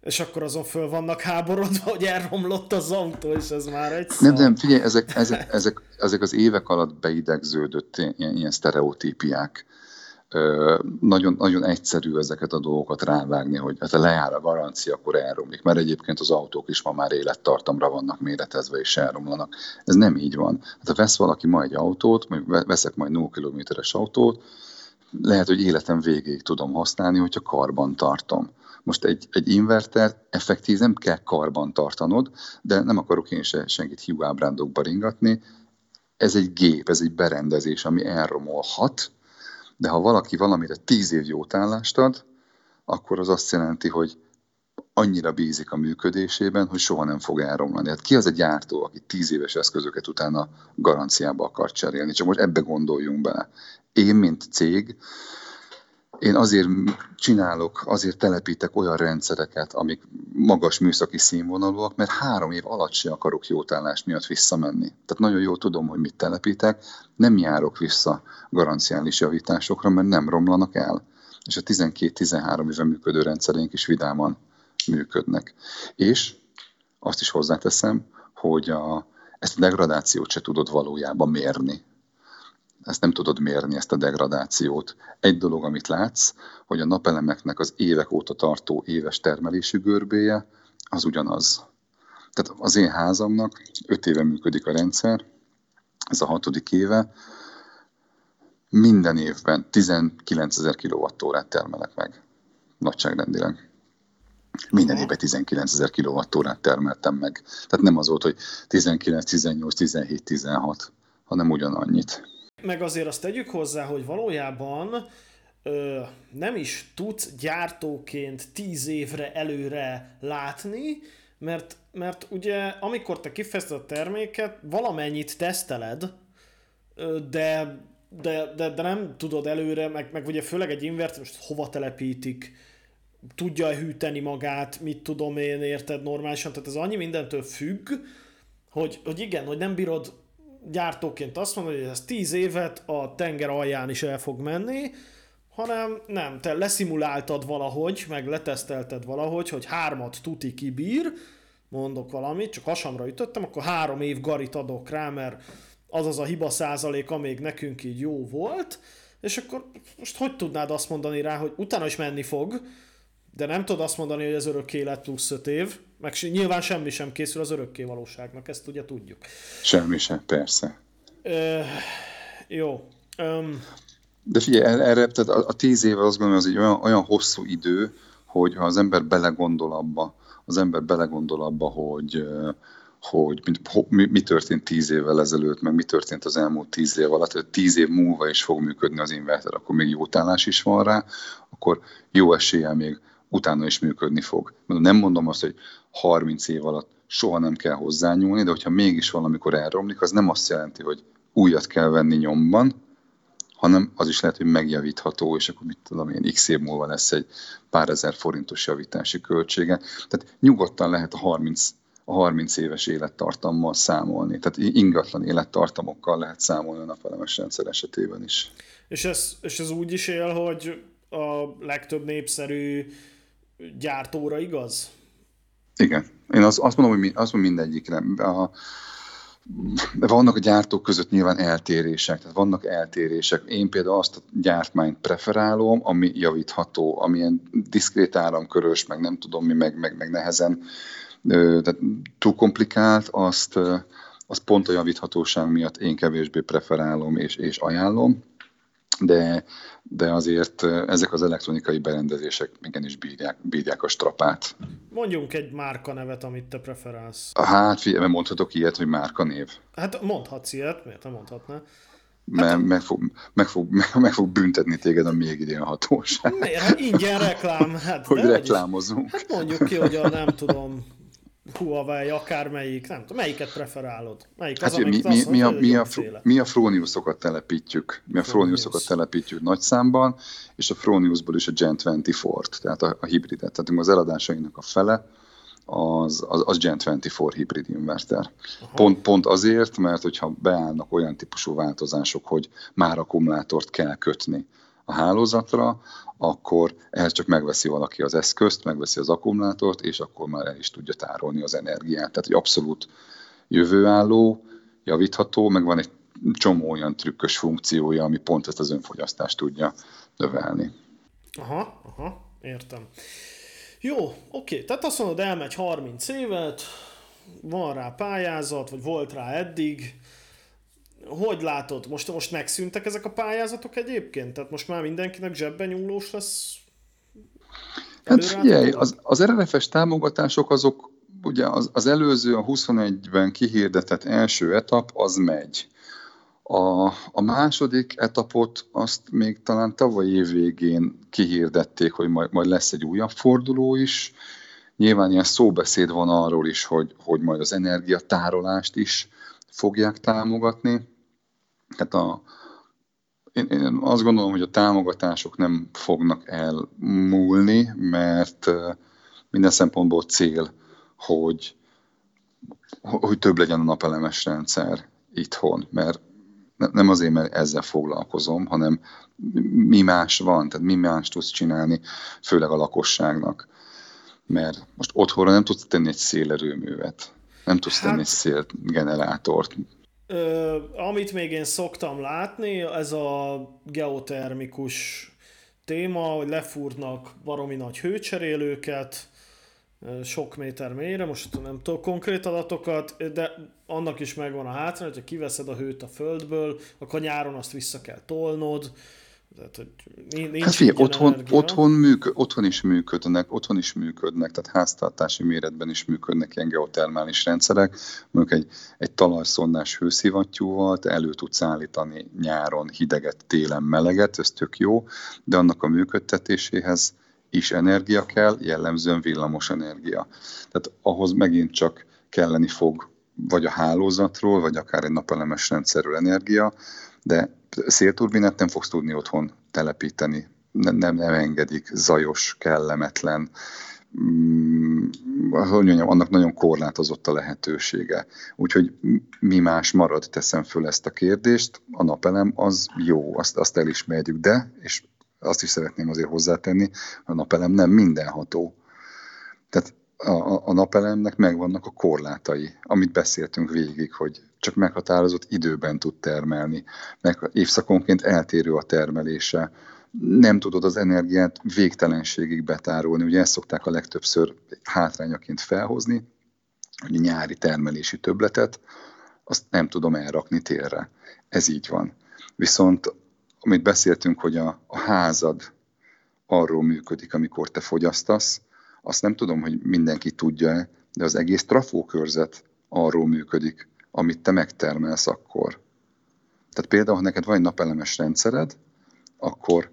És akkor azon föl vannak háborodva, hogy elromlott az autó, és ez már egy szó. Nem, nem, figyelj, ezek, ezek, ezek, ezek az évek alatt beidegződött ilyen, ilyen sztereotípiák. nagyon, nagyon egyszerű ezeket a dolgokat rávágni, hogy hát lejár a garancia, akkor elromlik, mert egyébként az autók is ma már élettartamra vannak méretezve és elromlanak. Ez nem így van. Hát ha vesz valaki ma egy autót, vagy veszek majd 0 kilométeres autót, lehet, hogy életem végéig tudom használni, hogyha karban tartom. Most egy, egy inverter effektív nem kell karban tartanod, de nem akarok én se senkit hiúábrándokba ringatni. Ez egy gép, ez egy berendezés, ami elromolhat, de ha valaki valamire tíz év jótállást ad, akkor az azt jelenti, hogy annyira bízik a működésében, hogy soha nem fog elromlani. Hát ki az a gyártó, aki tíz éves eszközöket utána garanciába akar cserélni? Csak most ebbe gondoljunk bele. Én, mint cég, én azért csinálok, azért telepítek olyan rendszereket, amik magas műszaki színvonalúak, mert három év alatt se akarok jótállás miatt visszamenni. Tehát nagyon jól tudom, hogy mit telepítek, nem járok vissza garanciális javításokra, mert nem romlanak el. És a 12-13 éve működő rendszerénk is vidáman működnek. És azt is hozzáteszem, hogy a, ezt a degradációt se tudod valójában mérni ezt nem tudod mérni, ezt a degradációt. Egy dolog, amit látsz, hogy a napelemeknek az évek óta tartó éves termelési görbéje az ugyanaz. Tehát az én házamnak öt éve működik a rendszer, ez a hatodik éve, minden évben 19 ezer kWh termelek meg, nagyságrendileg. Minden évben 19 ezer kWh termeltem meg. Tehát nem az volt, hogy 19, 18, 17, 16, hanem ugyanannyit meg azért azt tegyük hozzá, hogy valójában ö, nem is tudsz gyártóként tíz évre előre látni, mert, mert ugye amikor te kifejezted a terméket, valamennyit teszteled, ö, de, de, de, de nem tudod előre, meg, meg ugye főleg egy inverter most hova telepítik, tudja hűteni magát, mit tudom én, érted normálisan, tehát ez annyi mindentől függ, hogy, hogy igen, hogy nem bírod gyártóként azt mondod, hogy ez 10 évet a tenger alján is el fog menni, hanem nem, te leszimuláltad valahogy, meg letesztelted valahogy, hogy hármat tuti kibír, mondok valamit, csak hasamra ütöttem, akkor három év garit adok rá, mert az az a hiba százalék, amíg nekünk így jó volt, és akkor most hogy tudnád azt mondani rá, hogy utána is menni fog, de nem tudod azt mondani, hogy ez örökké élet plusz 5 év, meg nyilván semmi sem készül az örökké valóságnak, ezt ugye tudjuk. Semmi sem, persze. Ö, jó. Um, de figyelj, erre, tehát a, a tíz éve azt gondolom, az egy olyan, olyan hosszú idő, hogy ha az ember belegondol abba, az ember belegondol abba, hogy, hogy mi, mi történt tíz évvel ezelőtt, meg mi történt az elmúlt tíz év alatt, hogy tíz év múlva is fog működni az inverter, akkor még jó tállás is van rá, akkor jó eséllyel még utána is működni fog. Nem mondom azt, hogy 30 év alatt soha nem kell hozzányúlni, de hogyha mégis valamikor elromlik, az nem azt jelenti, hogy újat kell venni nyomban, hanem az is lehet, hogy megjavítható, és akkor mit tudom én, x év múlva lesz egy pár ezer forintos javítási költsége. Tehát nyugodtan lehet a 30, a 30 éves élettartammal számolni. Tehát ingatlan élettartamokkal lehet számolni a napelemes rendszer esetében is. És ez, és ez úgy is él, hogy a legtöbb népszerű gyártóra igaz? Igen. Én azt, azt mondom, hogy azt mondom mindegyikre. A, vannak a gyártók között nyilván eltérések, tehát vannak eltérések. Én például azt a gyártmányt preferálom, ami javítható, amilyen diszkrét áramkörös, meg nem tudom mi, meg, meg, meg nehezen, tehát túl komplikált, azt, azt pont a javíthatóság miatt én kevésbé preferálom és, és ajánlom de, de azért ezek az elektronikai berendezések igenis bírják, bírják a strapát. Mondjunk egy márka nevet, amit te preferálsz. Hát figyelj, mondhatok ilyet, hogy márka név. Hát mondhatsz ilyet, miért nem mondhatná? Hát mert meg fog, meg, fog, (laughs) meg fog büntetni téged a még idén hatóság. Miért? Hát ingyen reklám. Hát, hogy reklámozunk. Hát mondjuk ki, hogy a nem tudom, Huawei, akármelyik, nem tudom, melyiket preferálod? Melyik az, hát, mi, mi, mi, a, mi, a, mi a Froniusokat telepítjük, mi a Froniusokat telepítjük nagy számban, és a Froniusból is a Gen 24-t, tehát a, a hibridet. Tehát az eladásainak a fele, az, az, az Gen 24 hibrid inverter. Pont, pont azért, mert hogyha beállnak olyan típusú változások, hogy már akkumulátort kell kötni a hálózatra, akkor ehhez csak megveszi valaki az eszközt, megveszi az akkumulátort, és akkor már el is tudja tárolni az energiát. Tehát egy abszolút jövőálló, javítható, meg van egy csomó olyan trükkös funkciója, ami pont ezt az önfogyasztást tudja növelni. Aha, aha, értem. Jó, oké, tehát azt mondod, elmegy 30 évet, van rá pályázat, vagy volt rá eddig, hogy látod, most, most megszűntek ezek a pályázatok egyébként? Tehát most már mindenkinek zsebben nyúlós lesz? Hát figyelj, az, az RRF-es támogatások azok, ugye az, az előző, a 21-ben kihirdetett első etap, az megy. A, a második etapot azt még talán tavaly év végén kihirdették, hogy majd, majd lesz egy újabb forduló is. Nyilván ilyen szóbeszéd van arról is, hogy, hogy majd az energiatárolást is fogják támogatni. Tehát a, én, én azt gondolom, hogy a támogatások nem fognak elmúlni, mert minden szempontból cél, hogy, hogy több legyen a napelemes rendszer itthon, mert nem azért, mert ezzel foglalkozom, hanem mi más van, tehát mi más tudsz csinálni, főleg a lakosságnak. Mert most otthonra nem tudsz tenni egy szélerőművet, nem tudsz hát, tenni egy szélgenerátort. Ö, amit még én szoktam látni, ez a geotermikus téma, hogy lefúrnak baromi nagy hőcserélőket, sok méter mélyre, most nem tudok konkrét adatokat, de annak is megvan a hátrány, hogyha kiveszed a hőt a földből, akkor nyáron azt vissza kell tolnod, tehát, hogy nincs hát figyelj, otthon, otthon, műk, otthon is működnek, otthon is működnek, tehát háztartási méretben is működnek ilyen geotermális rendszerek. Mondjuk egy, egy talajszondás hőszivattyúval te elő tudsz állítani nyáron hideget, télen meleget, ez tök jó, de annak a működtetéséhez is energia kell, jellemzően villamos energia. Tehát ahhoz megint csak kelleni fog vagy a hálózatról, vagy akár egy napelemes rendszerről energia, de szélturbinát nem fogsz tudni otthon telepíteni. Nem, nem, nem engedik, zajos, kellemetlen, mm, hogy mondjam, annak nagyon korlátozott a lehetősége. Úgyhogy mi más marad, teszem föl ezt a kérdést, a napelem az jó, azt, azt elismerjük, de, és azt is szeretném azért hozzátenni, a napelem nem mindenható. Tehát a, a napelemnek megvannak a korlátai, amit beszéltünk végig, hogy csak meghatározott időben tud termelni, meg évszakonként eltérő a termelése, nem tudod az energiát végtelenségig betárolni. Ugye ezt szokták a legtöbbször hátrányaként felhozni, hogy nyári termelési töbletet, azt nem tudom elrakni télre. Ez így van. Viszont amit beszéltünk, hogy a, a házad arról működik, amikor te fogyasztasz, azt nem tudom, hogy mindenki tudja-e, de az egész trafókörzet arról működik, amit te megtermelsz akkor. Tehát például, ha neked van egy napelemes rendszered, akkor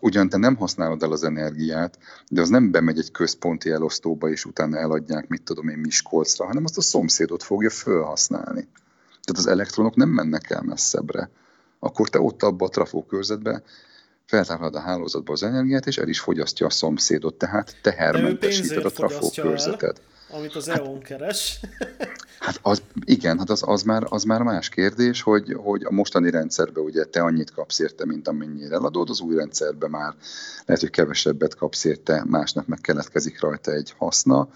ugyan te nem használod el az energiát, de az nem bemegy egy központi elosztóba, és utána eladják, mit tudom én, Miskolcra, hanem azt a szomszédot fogja felhasználni. Tehát az elektronok nem mennek el messzebbre. Akkor te ott abba a trafókörzetbe feltárolod a hálózatba az energiát, és el is fogyasztja a szomszédot, tehát tehermentesíted a trafókörzetet. Amit az hát, EON keres. (laughs) hát az, igen, hát az, az, már, az már más kérdés, hogy, hogy a mostani rendszerben ugye te annyit kapsz érte, mint amennyire eladod, az új rendszerben már lehet, hogy kevesebbet kapsz érte, másnak meg keletkezik rajta egy haszna,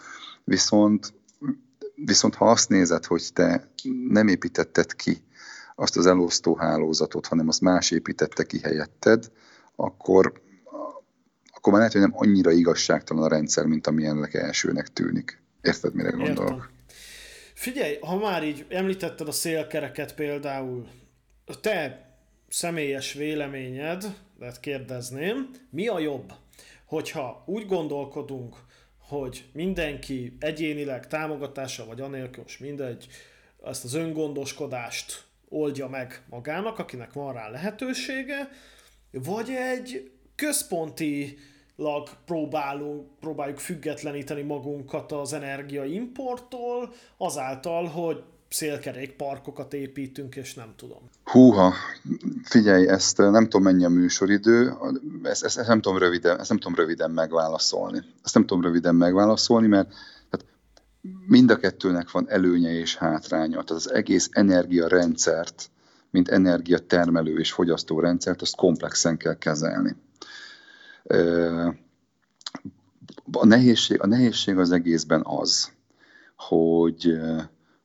viszont, viszont ha azt nézed, hogy te nem építetted ki azt az elosztó hálózatot, hanem azt más építette ki helyetted, akkor, akkor már lehet, hogy nem annyira igazságtalan a rendszer, mint amilyennek elsőnek tűnik. Érted, mire gondolok? Értem. Figyelj, ha már így említetted a szélkereket például, a te személyes véleményed, lehet kérdezném, mi a jobb, hogyha úgy gondolkodunk, hogy mindenki egyénileg támogatása, vagy anélkül, mindegy, ezt az öngondoskodást oldja meg magának, akinek van rá lehetősége, vagy egy központi próbálunk, próbáljuk függetleníteni magunkat az energiaimporttól, azáltal, hogy szélkerékparkokat építünk, és nem tudom. Húha, figyelj, ezt nem tudom mennyi a műsoridő, ezt, ezt, ezt, nem tudom röviden, ezt nem tudom röviden megválaszolni. Ezt nem tudom röviden megválaszolni, mert hát mind a kettőnek van előnye és hátránya. Tehát az egész energiarendszert mint energiatermelő és fogyasztó rendszert, azt komplexen kell kezelni. A nehézség, a nehézség az egészben az, hogy,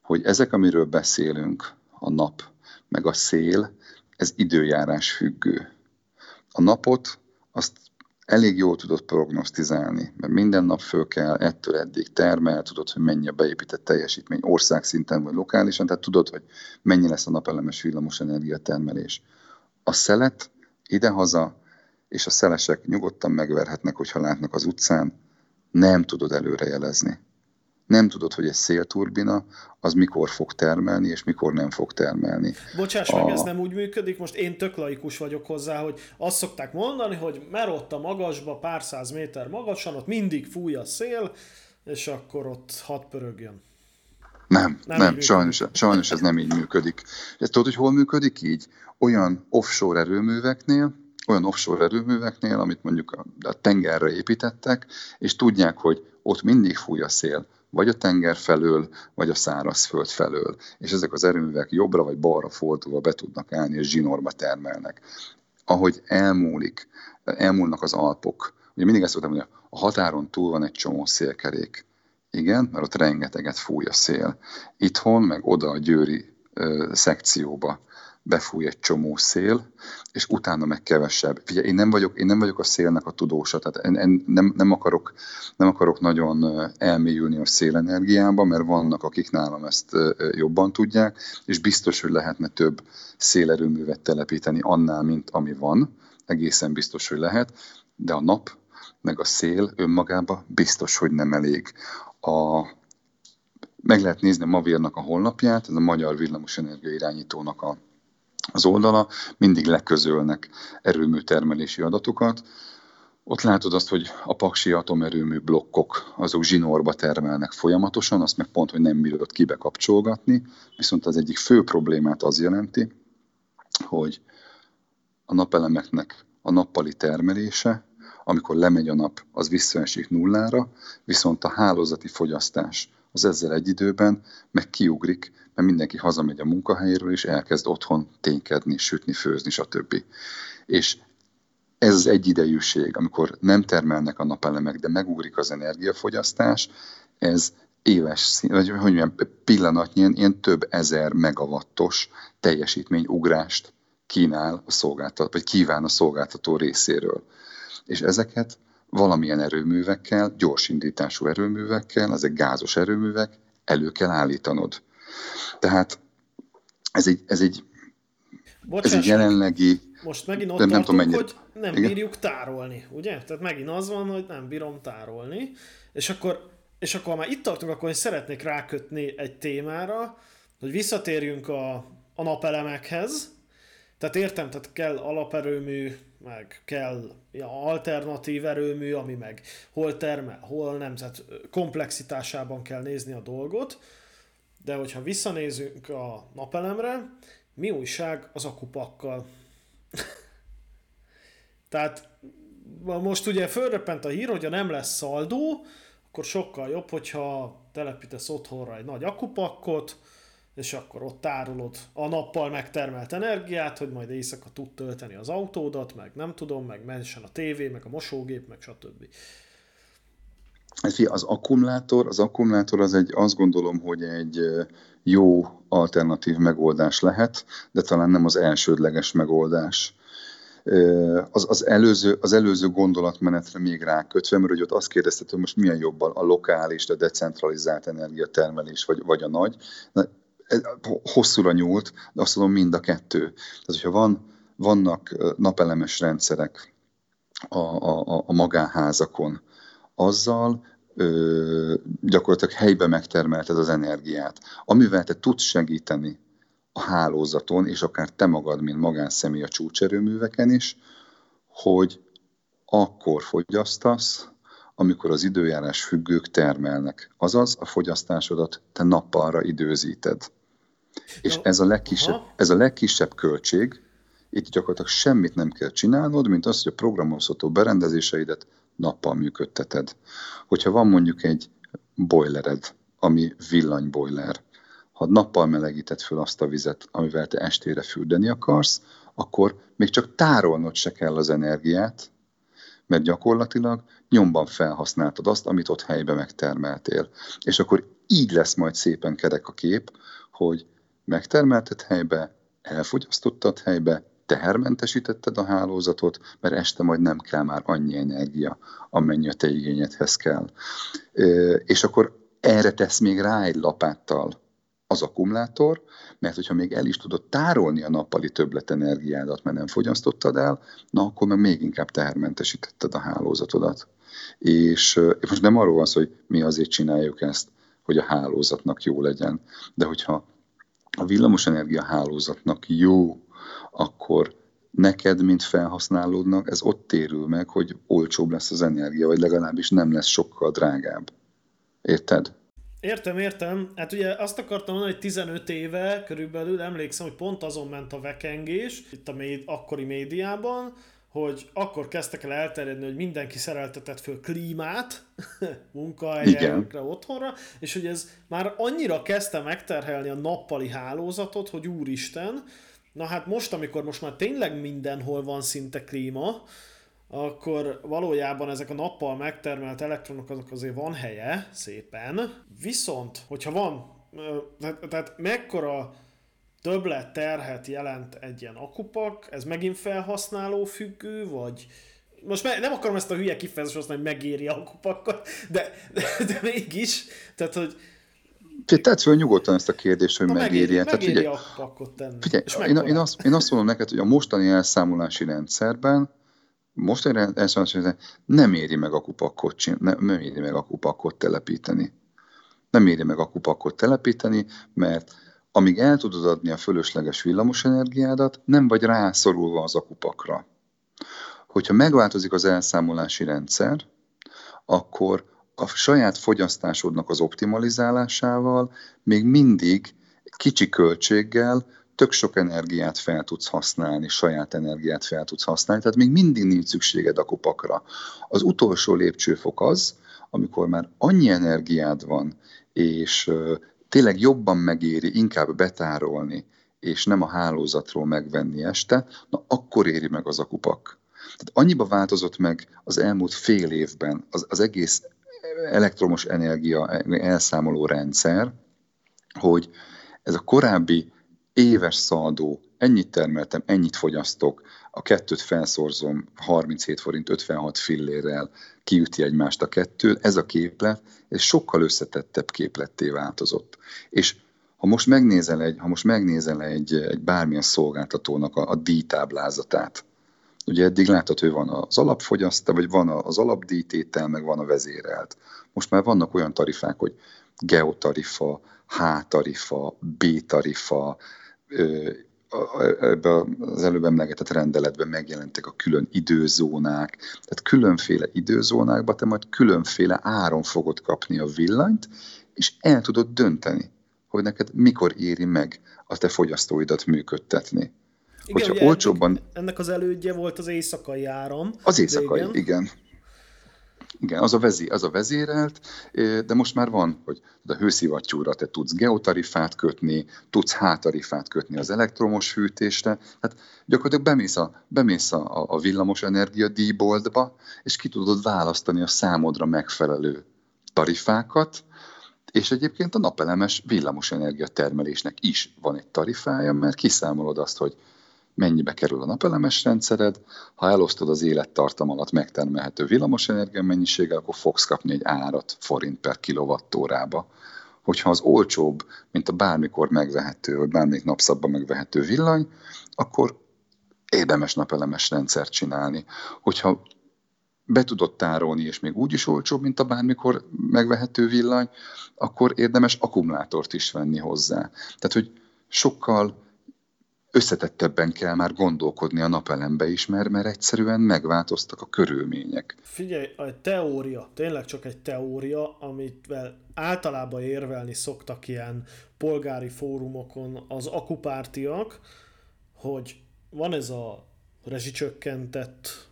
hogy ezek, amiről beszélünk, a nap, meg a szél, ez időjárás függő. A napot azt elég jól tudod prognosztizálni, mert minden nap föl kell, ettől eddig termel, tudod, hogy mennyi a beépített teljesítmény országszinten vagy lokálisan, tehát tudod, hogy mennyi lesz a napelemes villamos termelés. A szelet idehaza, és a szelesek nyugodtan megverhetnek, hogyha látnak az utcán, nem tudod előrejelezni nem tudod, hogy egy szélturbina az mikor fog termelni, és mikor nem fog termelni. Bocsáss a... meg, ez nem úgy működik, most én tök laikus vagyok hozzá, hogy azt szokták mondani, hogy mer ott a magasba, pár száz méter magasan, ott mindig fúj a szél, és akkor ott hat pörögjön. Nem, nem, nem sajnos, sajnos ez nem így működik. Ezt tudod, hogy hol működik így? Olyan offshore erőműveknél, olyan offshore erőműveknél, amit mondjuk a, a tengerre építettek, és tudják, hogy ott mindig fúj a szél vagy a tenger felől, vagy a szárazföld felől. És ezek az erőművek jobbra vagy balra fordulva be tudnak állni, és zsinórba termelnek. Ahogy elmúlik, elmúlnak az Alpok, ugye mindig ezt szoktam mondani, a határon túl van egy csomó szélkerék. Igen, mert ott rengeteget fúj a szél. Itthon, meg oda a győri ö, szekcióba befúj egy csomó szél, és utána meg kevesebb. Figyelj, én nem vagyok, én nem vagyok a szélnek a tudósa, tehát én, én nem, nem, akarok, nem akarok nagyon elmélyülni a szélenergiába, mert vannak, akik nálam ezt jobban tudják, és biztos, hogy lehetne több szélerőművet telepíteni annál, mint ami van, egészen biztos, hogy lehet, de a nap meg a szél önmagában biztos, hogy nem elég. A, meg lehet nézni a Mavírnak a honlapját, ez a Magyar Villamosenergia irányítónak a az oldala, mindig leközölnek erőműtermelési adatokat. Ott látod azt, hogy a paksi atomerőmű blokkok, azok zsinórba termelnek folyamatosan, azt meg pont, hogy nem bírod kibekapcsolgatni, viszont az egyik fő problémát az jelenti, hogy a napelemeknek a nappali termelése, amikor lemegy a nap, az visszaesik nullára, viszont a hálózati fogyasztás az ezzel egy időben meg kiugrik, mert mindenki hazamegy a munkahelyéről, és elkezd otthon ténykedni, sütni, főzni, stb. És ez az egyidejűség, amikor nem termelnek a napelemek, de megugrik az energiafogyasztás, ez éves, vagy hogy mondjam, pillanatnyi ilyen több ezer megawattos teljesítményugrást kínál a szolgáltató, vagy kíván a szolgáltató részéről. És ezeket valamilyen erőművekkel, gyorsindítású erőművekkel, ezek gázos erőművek, elő kell állítanod. Tehát ez egy, ez egy, Bocsáss, ez egy jelenlegi... Most megint ott nem, tartunk, tudom, mennyire... hogy nem Igen? bírjuk tárolni, ugye? Tehát megint az van, hogy nem bírom tárolni, és akkor, és akkor már itt tartunk, akkor én szeretnék rákötni egy témára, hogy visszatérjünk a, a napelemekhez, tehát értem, tehát kell alaperőmű, meg kell ja, alternatív erőmű, ami meg hol termel, hol nem, tehát komplexitásában kell nézni a dolgot, de hogyha visszanézünk a napelemre, mi újság az akupakkal? (laughs) tehát most ugye fölrepent a hír, hogyha nem lesz szaldó, akkor sokkal jobb, hogyha telepítesz otthonra egy nagy akupakkot, és akkor ott tárolod a nappal megtermelt energiát, hogy majd éjszaka tud tölteni az autódat, meg nem tudom, meg messen a tévé, meg a mosógép, meg stb. Az akkumulátor, az akkumulátor az egy, azt gondolom, hogy egy jó alternatív megoldás lehet, de talán nem az elsődleges megoldás. Az, az, előző, az előző gondolatmenetre még rákötve, mert hogy ott azt kérdezted, hogy most milyen jobban a lokális, a decentralizált energiatermelés, vagy, vagy a nagy hosszúra nyúlt, de azt mondom mind a kettő. Tehát, hogyha van, vannak napelemes rendszerek a, a, a magánházakon, azzal ö, gyakorlatilag helybe megtermelted az energiát, amivel te tudsz segíteni a hálózaton, és akár te magad, mint magánszemély a csúcserőműveken is, hogy akkor fogyasztasz, amikor az időjárás függők termelnek. Azaz a fogyasztásodat te nappalra időzíted. És ez a, legkisebb, ez a legkisebb költség, itt gyakorlatilag semmit nem kell csinálnod, mint az, hogy a programozható berendezéseidet nappal működteted. Hogyha van mondjuk egy boilered, ami villanyboiler, ha nappal melegíted föl azt a vizet, amivel te estére fürdeni akarsz, akkor még csak tárolnod se kell az energiát, mert gyakorlatilag nyomban felhasználtad azt, amit ott helybe megtermeltél. És akkor így lesz majd szépen kerek a kép, hogy megtermelted helybe, elfogyasztottad helybe, tehermentesítetted a hálózatot, mert este majd nem kell már annyi energia, amennyi a te igényedhez kell. És akkor erre tesz még rá egy lapáttal az akkumulátor, mert hogyha még el is tudod tárolni a nappali többletenergiádat, mert nem fogyasztottad el, na akkor meg még inkább tehermentesítetted a hálózatodat. És most nem arról van szó, hogy mi azért csináljuk ezt, hogy a hálózatnak jó legyen, de hogyha a villamosenergia hálózatnak jó, akkor neked, mint felhasználódnak, ez ott térül meg, hogy olcsóbb lesz az energia, vagy legalábbis nem lesz sokkal drágább. Érted? Értem, értem. Hát ugye azt akartam mondani, hogy 15 éve körülbelül emlékszem, hogy pont azon ment a vekengés, itt a méd, akkori médiában, hogy akkor kezdtek el elterjedni, hogy mindenki szereltetett föl klímát (laughs) munkahelyekre, otthonra, és hogy ez már annyira kezdte megterhelni a nappali hálózatot, hogy úristen, na hát most, amikor most már tényleg mindenhol van szinte klíma, akkor valójában ezek a nappal megtermelt elektronok azok azért van helye, szépen. Viszont, hogyha van, tehát, mekkora többlet terhet jelent egy ilyen akupak, ez megint felhasználó függő, vagy most nem akarom ezt a hülye kifejezést használni, hogy megéri akupakat, de, de, de mégis, tehát hogy Tedd föl nyugodtan ezt a kérdést, hogy megéri. Megéri, megéri figyelj, tenni. Figyelj, én, én, azt, én azt mondom neked, hogy a mostani elszámolási rendszerben mostani elszámolási rendszerben nem éri meg a kupakot, nem, nem éri meg a kupakot telepíteni. Nem éri meg a kupakot telepíteni, mert amíg el tudod adni a fölösleges villamosenergiádat, nem vagy rászorulva az akupakra. Hogyha megváltozik az elszámolási rendszer, akkor a saját fogyasztásodnak az optimalizálásával még mindig kicsi költséggel tök sok energiát fel tudsz használni, saját energiát fel tudsz használni, tehát még mindig nincs szükséged a kupakra. Az utolsó lépcsőfok az, amikor már annyi energiád van, és tényleg jobban megéri inkább betárolni, és nem a hálózatról megvenni este, na akkor éri meg az akupak. Tehát annyiba változott meg az elmúlt fél évben az, az egész elektromos energia elszámoló rendszer, hogy ez a korábbi éves szaldó, ennyit termeltem, ennyit fogyasztok, a kettőt felszorzom 37 forint 56 fillérrel, kiüti egymást a kettő, ez a képlet, ez sokkal összetettebb képletté változott. És ha most megnézel egy, ha most megnézel egy, egy bármilyen szolgáltatónak a, a díjtáblázatát, ugye eddig látod, hogy van az alapfogyasztó, vagy van az alapdíjtétel, meg van a vezérelt. Most már vannak olyan tarifák, hogy geotarifa, H-tarifa, B-tarifa, ebbe az előbb emlegetett rendeletben megjelentek a külön időzónák, tehát különféle időzónákban te majd különféle áron fogod kapni a villanyt, és el tudod dönteni, hogy neked mikor éri meg a te fogyasztóidat működtetni. Igen, Hogyha olcsóbban... Ennek, ennek az elődje volt az éjszakai áram. Az éjszakai, régen. igen. Igen, az a, vezé, az a vezérelt, de most már van, hogy a hőszivattyúra te tudsz geotarifát kötni, tudsz hátarifát kötni az elektromos fűtésre, hát gyakorlatilag bemész a, bemész a, a villamos energia díjboltba, és ki tudod választani a számodra megfelelő tarifákat, és egyébként a napelemes villamosenergia termelésnek is van egy tarifája, mert kiszámolod azt, hogy mennyibe kerül a napelemes rendszered, ha elosztod az élettartam alatt megtermelhető villamosenergia mennyiséggel, akkor fogsz kapni egy árat forint per kilovattórába. Hogyha az olcsóbb, mint a bármikor megvehető, vagy bármelyik napszabban megvehető villany, akkor érdemes napelemes rendszert csinálni. Hogyha be tudod tárolni, és még úgy is olcsóbb, mint a bármikor megvehető villany, akkor érdemes akkumulátort is venni hozzá. Tehát, hogy sokkal összetettebben kell már gondolkodni a napelembe is, mert, mert egyszerűen megváltoztak a körülmények. Figyelj, a teória, tényleg csak egy teória, amit általában érvelni szoktak ilyen polgári fórumokon az akupártiak, hogy van ez a rezsicsökkentett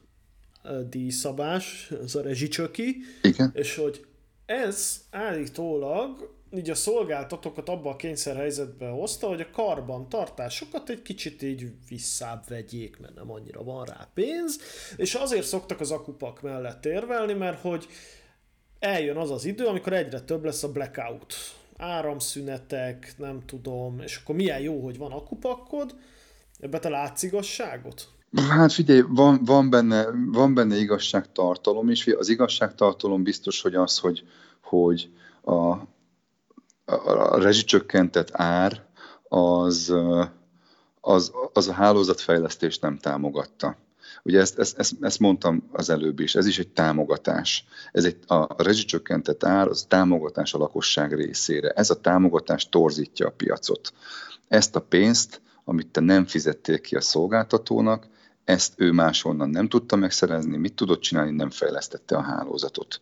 díjszabás, ez a rezsicsöki, Igen. és hogy ez állítólag így a szolgáltatókat abba a kényszerhelyzetbe hozta, hogy a karban tartásokat egy kicsit így visszább vegyék, mert nem annyira van rá pénz, és azért szoktak az akupak mellett érvelni, mert hogy eljön az az idő, amikor egyre több lesz a blackout áramszünetek, nem tudom, és akkor milyen jó, hogy van akupakkod, ebbe te látsz igazságot? Hát figyelj, van, van, benne, van benne igazságtartalom is. Az igazságtartalom biztos, hogy az, hogy, hogy a, a, rezsicsökkentett ár az, az, az a hálózatfejlesztést nem támogatta. Ugye ezt, ezt, ezt, ezt mondtam az előbb is, ez is egy támogatás. Ez egy, a, a rezsicsökkentett ár az támogatás a lakosság részére. Ez a támogatás torzítja a piacot. Ezt a pénzt, amit te nem fizettél ki a szolgáltatónak, ezt ő máshonnan nem tudta megszerezni, mit tudott csinálni, nem fejlesztette a hálózatot.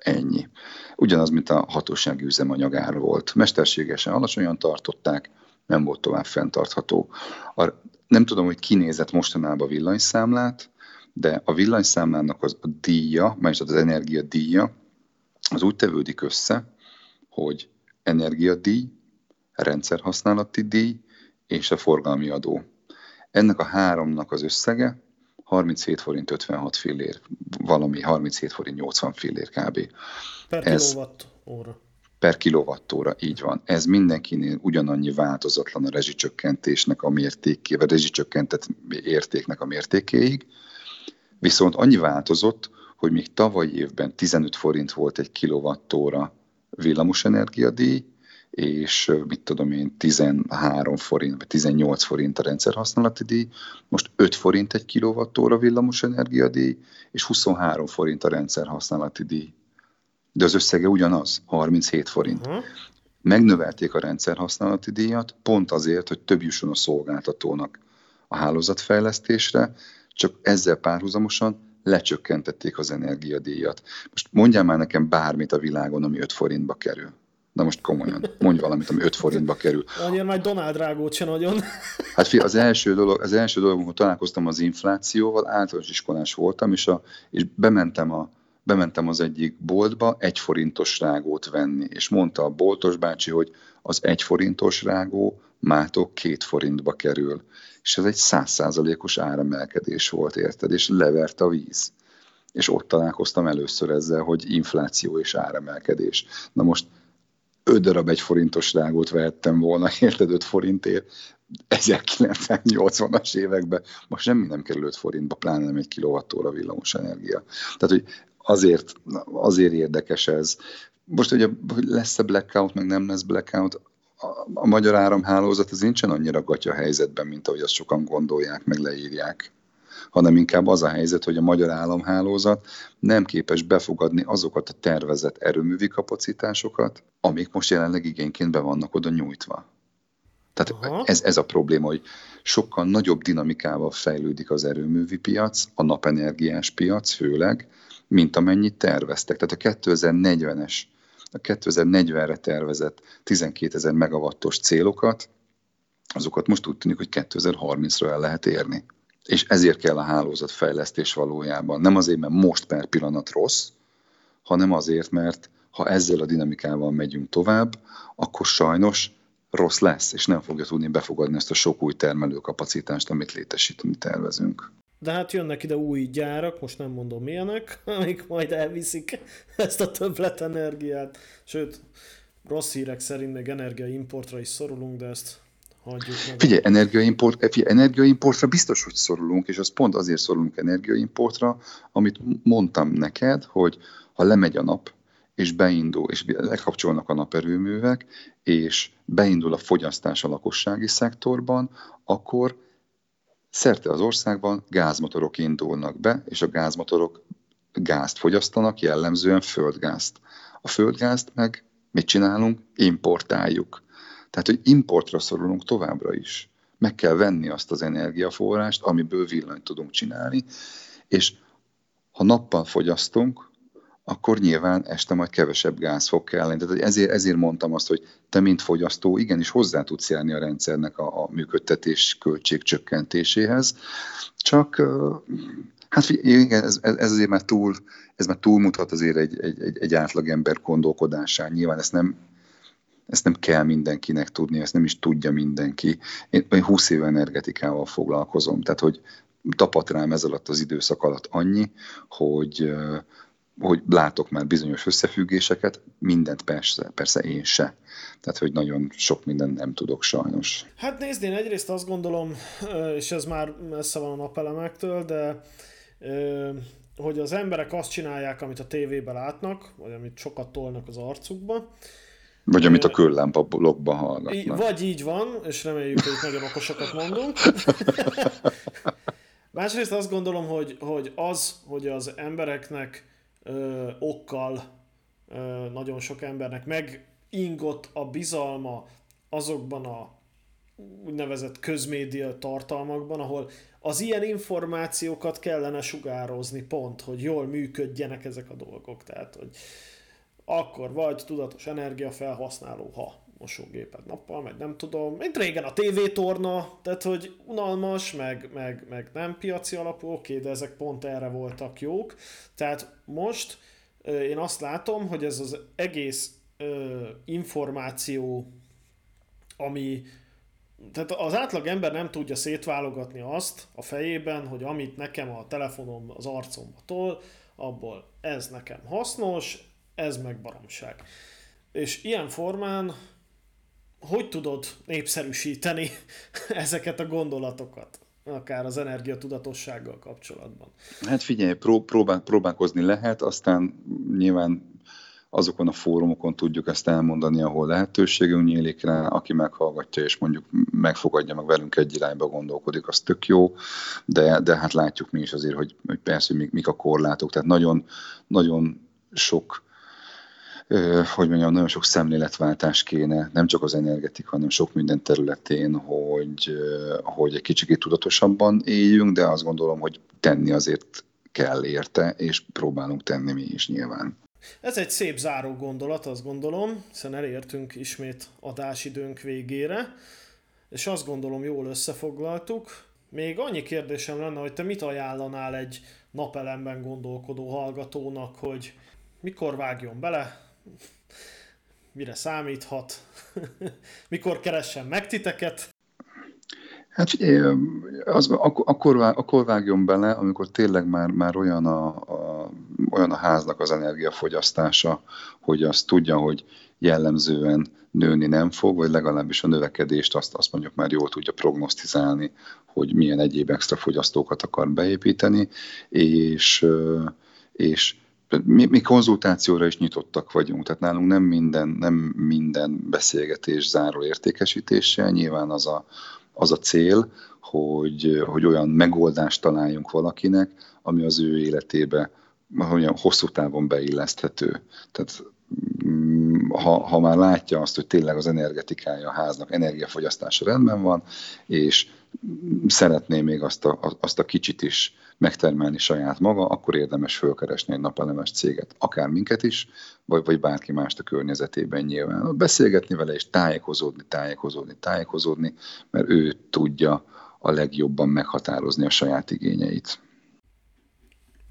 Ennyi. Ugyanaz, mint a hatósági üzemanyagár volt. Mesterségesen alacsonyan tartották, nem volt tovább fenntartható. A, nem tudom, hogy kinézett mostanában a villanyszámlát, de a villanyszámlának az a díja, melyes az energia díja, az úgy tevődik össze, hogy energiadíj, rendszerhasználati díj és a forgalmi adó. Ennek a háromnak az összege 37 forint 56 fillér, valami 37 forint 80 fillér kb. Per Ez, kilowatt óra. Per kilowattóra, így van. Ez mindenkinél ugyanannyi változatlan a rezsicsökkentésnek a mértéké, vagy rezsicsökkentett értéknek a mértékéig, viszont annyi változott, hogy még tavaly évben 15 forint volt egy kilowattóra villamosenergiadíj, és mit tudom én, 13 forint, vagy 18 forint a rendszerhasználati díj, most 5 forint egy kilovattóra villamos energiadíj, és 23 forint a rendszerhasználati díj. De az összege ugyanaz, 37 forint. Uh-huh. Megnövelték a rendszerhasználati díjat pont azért, hogy több jusson a szolgáltatónak a hálózatfejlesztésre, csak ezzel párhuzamosan lecsökkentették az energiadíjat. Most mondjál már nekem bármit a világon, ami 5 forintba kerül. Na most komolyan, mondj valamit, ami 5 forintba kerül. Annyira majd Donald Drágót se nagyon. Hát fi, az első dolog, az első dolog, amikor találkoztam az inflációval, általános iskolás voltam, és, a, és bementem, a, bementem az egyik boltba egy forintos rágót venni, és mondta a boltos bácsi, hogy az egy forintos rágó mától két forintba kerül. És ez egy százszázalékos áremelkedés volt, érted? És levert a víz. És ott találkoztam először ezzel, hogy infláció és áremelkedés. Na most 5 darab egy forintos rágót vehettem volna, (laughs) érted 5 forintért, 1980-as években, most semmi nem kerül 5 forintba, pláne nem egy kilovattóra villamos energia. Tehát, hogy azért, azért érdekes ez. Most ugye, hogy lesz-e blackout, meg nem lesz blackout, a, a magyar áramhálózat az nincsen annyira gatya helyzetben, mint ahogy azt sokan gondolják, meg leírják hanem inkább az a helyzet, hogy a magyar államhálózat nem képes befogadni azokat a tervezett erőművi kapacitásokat, amik most jelenleg igényként be vannak oda nyújtva. Tehát ez, ez a probléma, hogy sokkal nagyobb dinamikával fejlődik az erőművi piac, a napenergiás piac főleg, mint amennyit terveztek. Tehát a 2040-es, a 2040-re tervezett 12 ezer megawattos célokat, azokat most úgy tűnik, hogy 2030-ra el lehet érni és ezért kell a hálózatfejlesztés valójában. Nem azért, mert most per pillanat rossz, hanem azért, mert ha ezzel a dinamikával megyünk tovább, akkor sajnos rossz lesz, és nem fogja tudni befogadni ezt a sok új termelőkapacitást, amit létesíteni tervezünk. De hát jönnek ide új gyárak, most nem mondom milyenek, (laughs) amik majd elviszik ezt a többletenergiát. Sőt, rossz hírek szerint még energiaimportra is szorulunk, de ezt Hagyjuk. Figyelj, energiaimport, figyelj, energiaimportra biztos, hogy szorulunk, és az pont azért szorulunk energiaimportra, amit mondtam neked, hogy ha lemegy a nap, és beindul, és lekapcsolnak a naperőművek, és beindul a fogyasztás a lakossági szektorban, akkor szerte az országban gázmotorok indulnak be, és a gázmotorok gázt fogyasztanak, jellemzően földgázt. A földgázt meg mit csinálunk? Importáljuk. Tehát, hogy importra szorulunk továbbra is. Meg kell venni azt az energiaforrást, amiből villanyt tudunk csinálni, és ha nappal fogyasztunk, akkor nyilván este majd kevesebb gáz fog kelleni. Tehát ezért, ezért mondtam azt, hogy te, mint fogyasztó, igenis hozzá tudsz járni a rendszernek a, a működtetés költség csökkentéséhez. Csak hát igen, ez, ez azért már túl, ez már túlmutat azért egy, egy, egy, egy átlagember gondolkodásán. Nyilván ezt nem ezt nem kell mindenkinek tudni, ezt nem is tudja mindenki. Én, én 20 éve energetikával foglalkozom, tehát hogy tapadt rám ez alatt az időszak alatt annyi, hogy hogy látok már bizonyos összefüggéseket, mindent persze, persze én se. Tehát, hogy nagyon sok mindent nem tudok sajnos. Hát nézd, én egyrészt azt gondolom, és ez már messze van a napelemektől, de hogy az emberek azt csinálják, amit a tévében látnak, vagy amit sokat tolnak az arcukba. Vagy amit a küllámpa blogban hallgatnak. Vagy így van, és reméljük, hogy nagyon okosakat mondunk. (laughs) Másrészt azt gondolom, hogy, hogy az, hogy az embereknek ö, okkal ö, nagyon sok embernek megingott a bizalma azokban a úgynevezett közmédia tartalmakban, ahol az ilyen információkat kellene sugározni pont, hogy jól működjenek ezek a dolgok. Tehát, hogy akkor vagy tudatos energiafelhasználó, ha mosógéped nappal, meg nem tudom, mint régen a tévétorna, tehát hogy unalmas, meg, meg, meg nem piaci alapú, oké, de ezek pont erre voltak jók. Tehát most én azt látom, hogy ez az egész ö, információ, ami tehát az átlag ember nem tudja szétválogatni azt a fejében, hogy amit nekem a telefonom az arcomba tol, abból ez nekem hasznos, ez meg baromság. És ilyen formán hogy tudod népszerűsíteni (laughs) ezeket a gondolatokat? akár az energiatudatossággal kapcsolatban. Hát figyelj, pró- próbál, próbálkozni lehet, aztán nyilván azokon a fórumokon tudjuk ezt elmondani, ahol lehetőségünk nyílik rá, aki meghallgatja és mondjuk megfogadja meg velünk egy irányba gondolkodik, az tök jó, de, de hát látjuk mi is azért, hogy, hogy persze, hogy mik, mik a korlátok, tehát nagyon, nagyon sok hogy mondjam, nagyon sok szemléletváltás kéne, nem csak az energetika, hanem sok minden területén, hogy, hogy egy kicsit tudatosabban éljünk, de azt gondolom, hogy tenni azért kell érte, és próbálunk tenni mi is nyilván. Ez egy szép záró gondolat, azt gondolom, hiszen elértünk ismét adásidőnk végére, és azt gondolom jól összefoglaltuk. Még annyi kérdésem lenne, hogy te mit ajánlanál egy napelemben gondolkodó hallgatónak, hogy mikor vágjon bele, mire számíthat, (laughs) mikor keressen meg titeket? Hát az, akkor, akkor, akkor vágjon bele, amikor tényleg már, már olyan, a, a, olyan a háznak az energiafogyasztása, hogy azt tudja, hogy jellemzően nőni nem fog, vagy legalábbis a növekedést azt, azt mondjuk már jól tudja prognosztizálni, hogy milyen egyéb extra fogyasztókat akar beépíteni, és, és mi, mi konzultációra is nyitottak vagyunk, tehát nálunk nem minden, nem minden beszélgetés záró értékesítéssel, nyilván az a, az a cél, hogy, hogy olyan megoldást találjunk valakinek, ami az ő életébe olyan hosszú távon beilleszthető. Tehát mm, ha, ha már látja azt, hogy tényleg az energetikája a háznak, energiafogyasztása rendben van, és szeretné még azt a, azt a kicsit is megtermelni saját maga, akkor érdemes fölkeresni egy napelemes céget, akár minket is, vagy, vagy bárki mást a környezetében nyilván. Beszélgetni vele és tájékozódni, tájékozódni, tájékozódni, mert ő tudja a legjobban meghatározni a saját igényeit.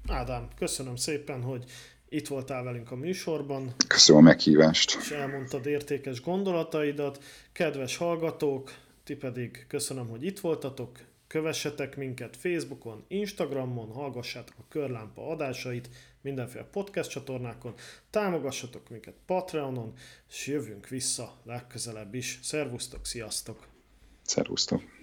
Ádám, köszönöm szépen, hogy itt voltál velünk a műsorban. Köszönöm a meghívást. És elmondtad értékes gondolataidat. Kedves hallgatók, ti pedig köszönöm, hogy itt voltatok. Kövessetek minket Facebookon, Instagramon, hallgassátok a Körlámpa adásait mindenféle podcast csatornákon, támogassatok minket Patreonon, és jövünk vissza legközelebb is. Szervusztok, sziasztok! Szervusztok!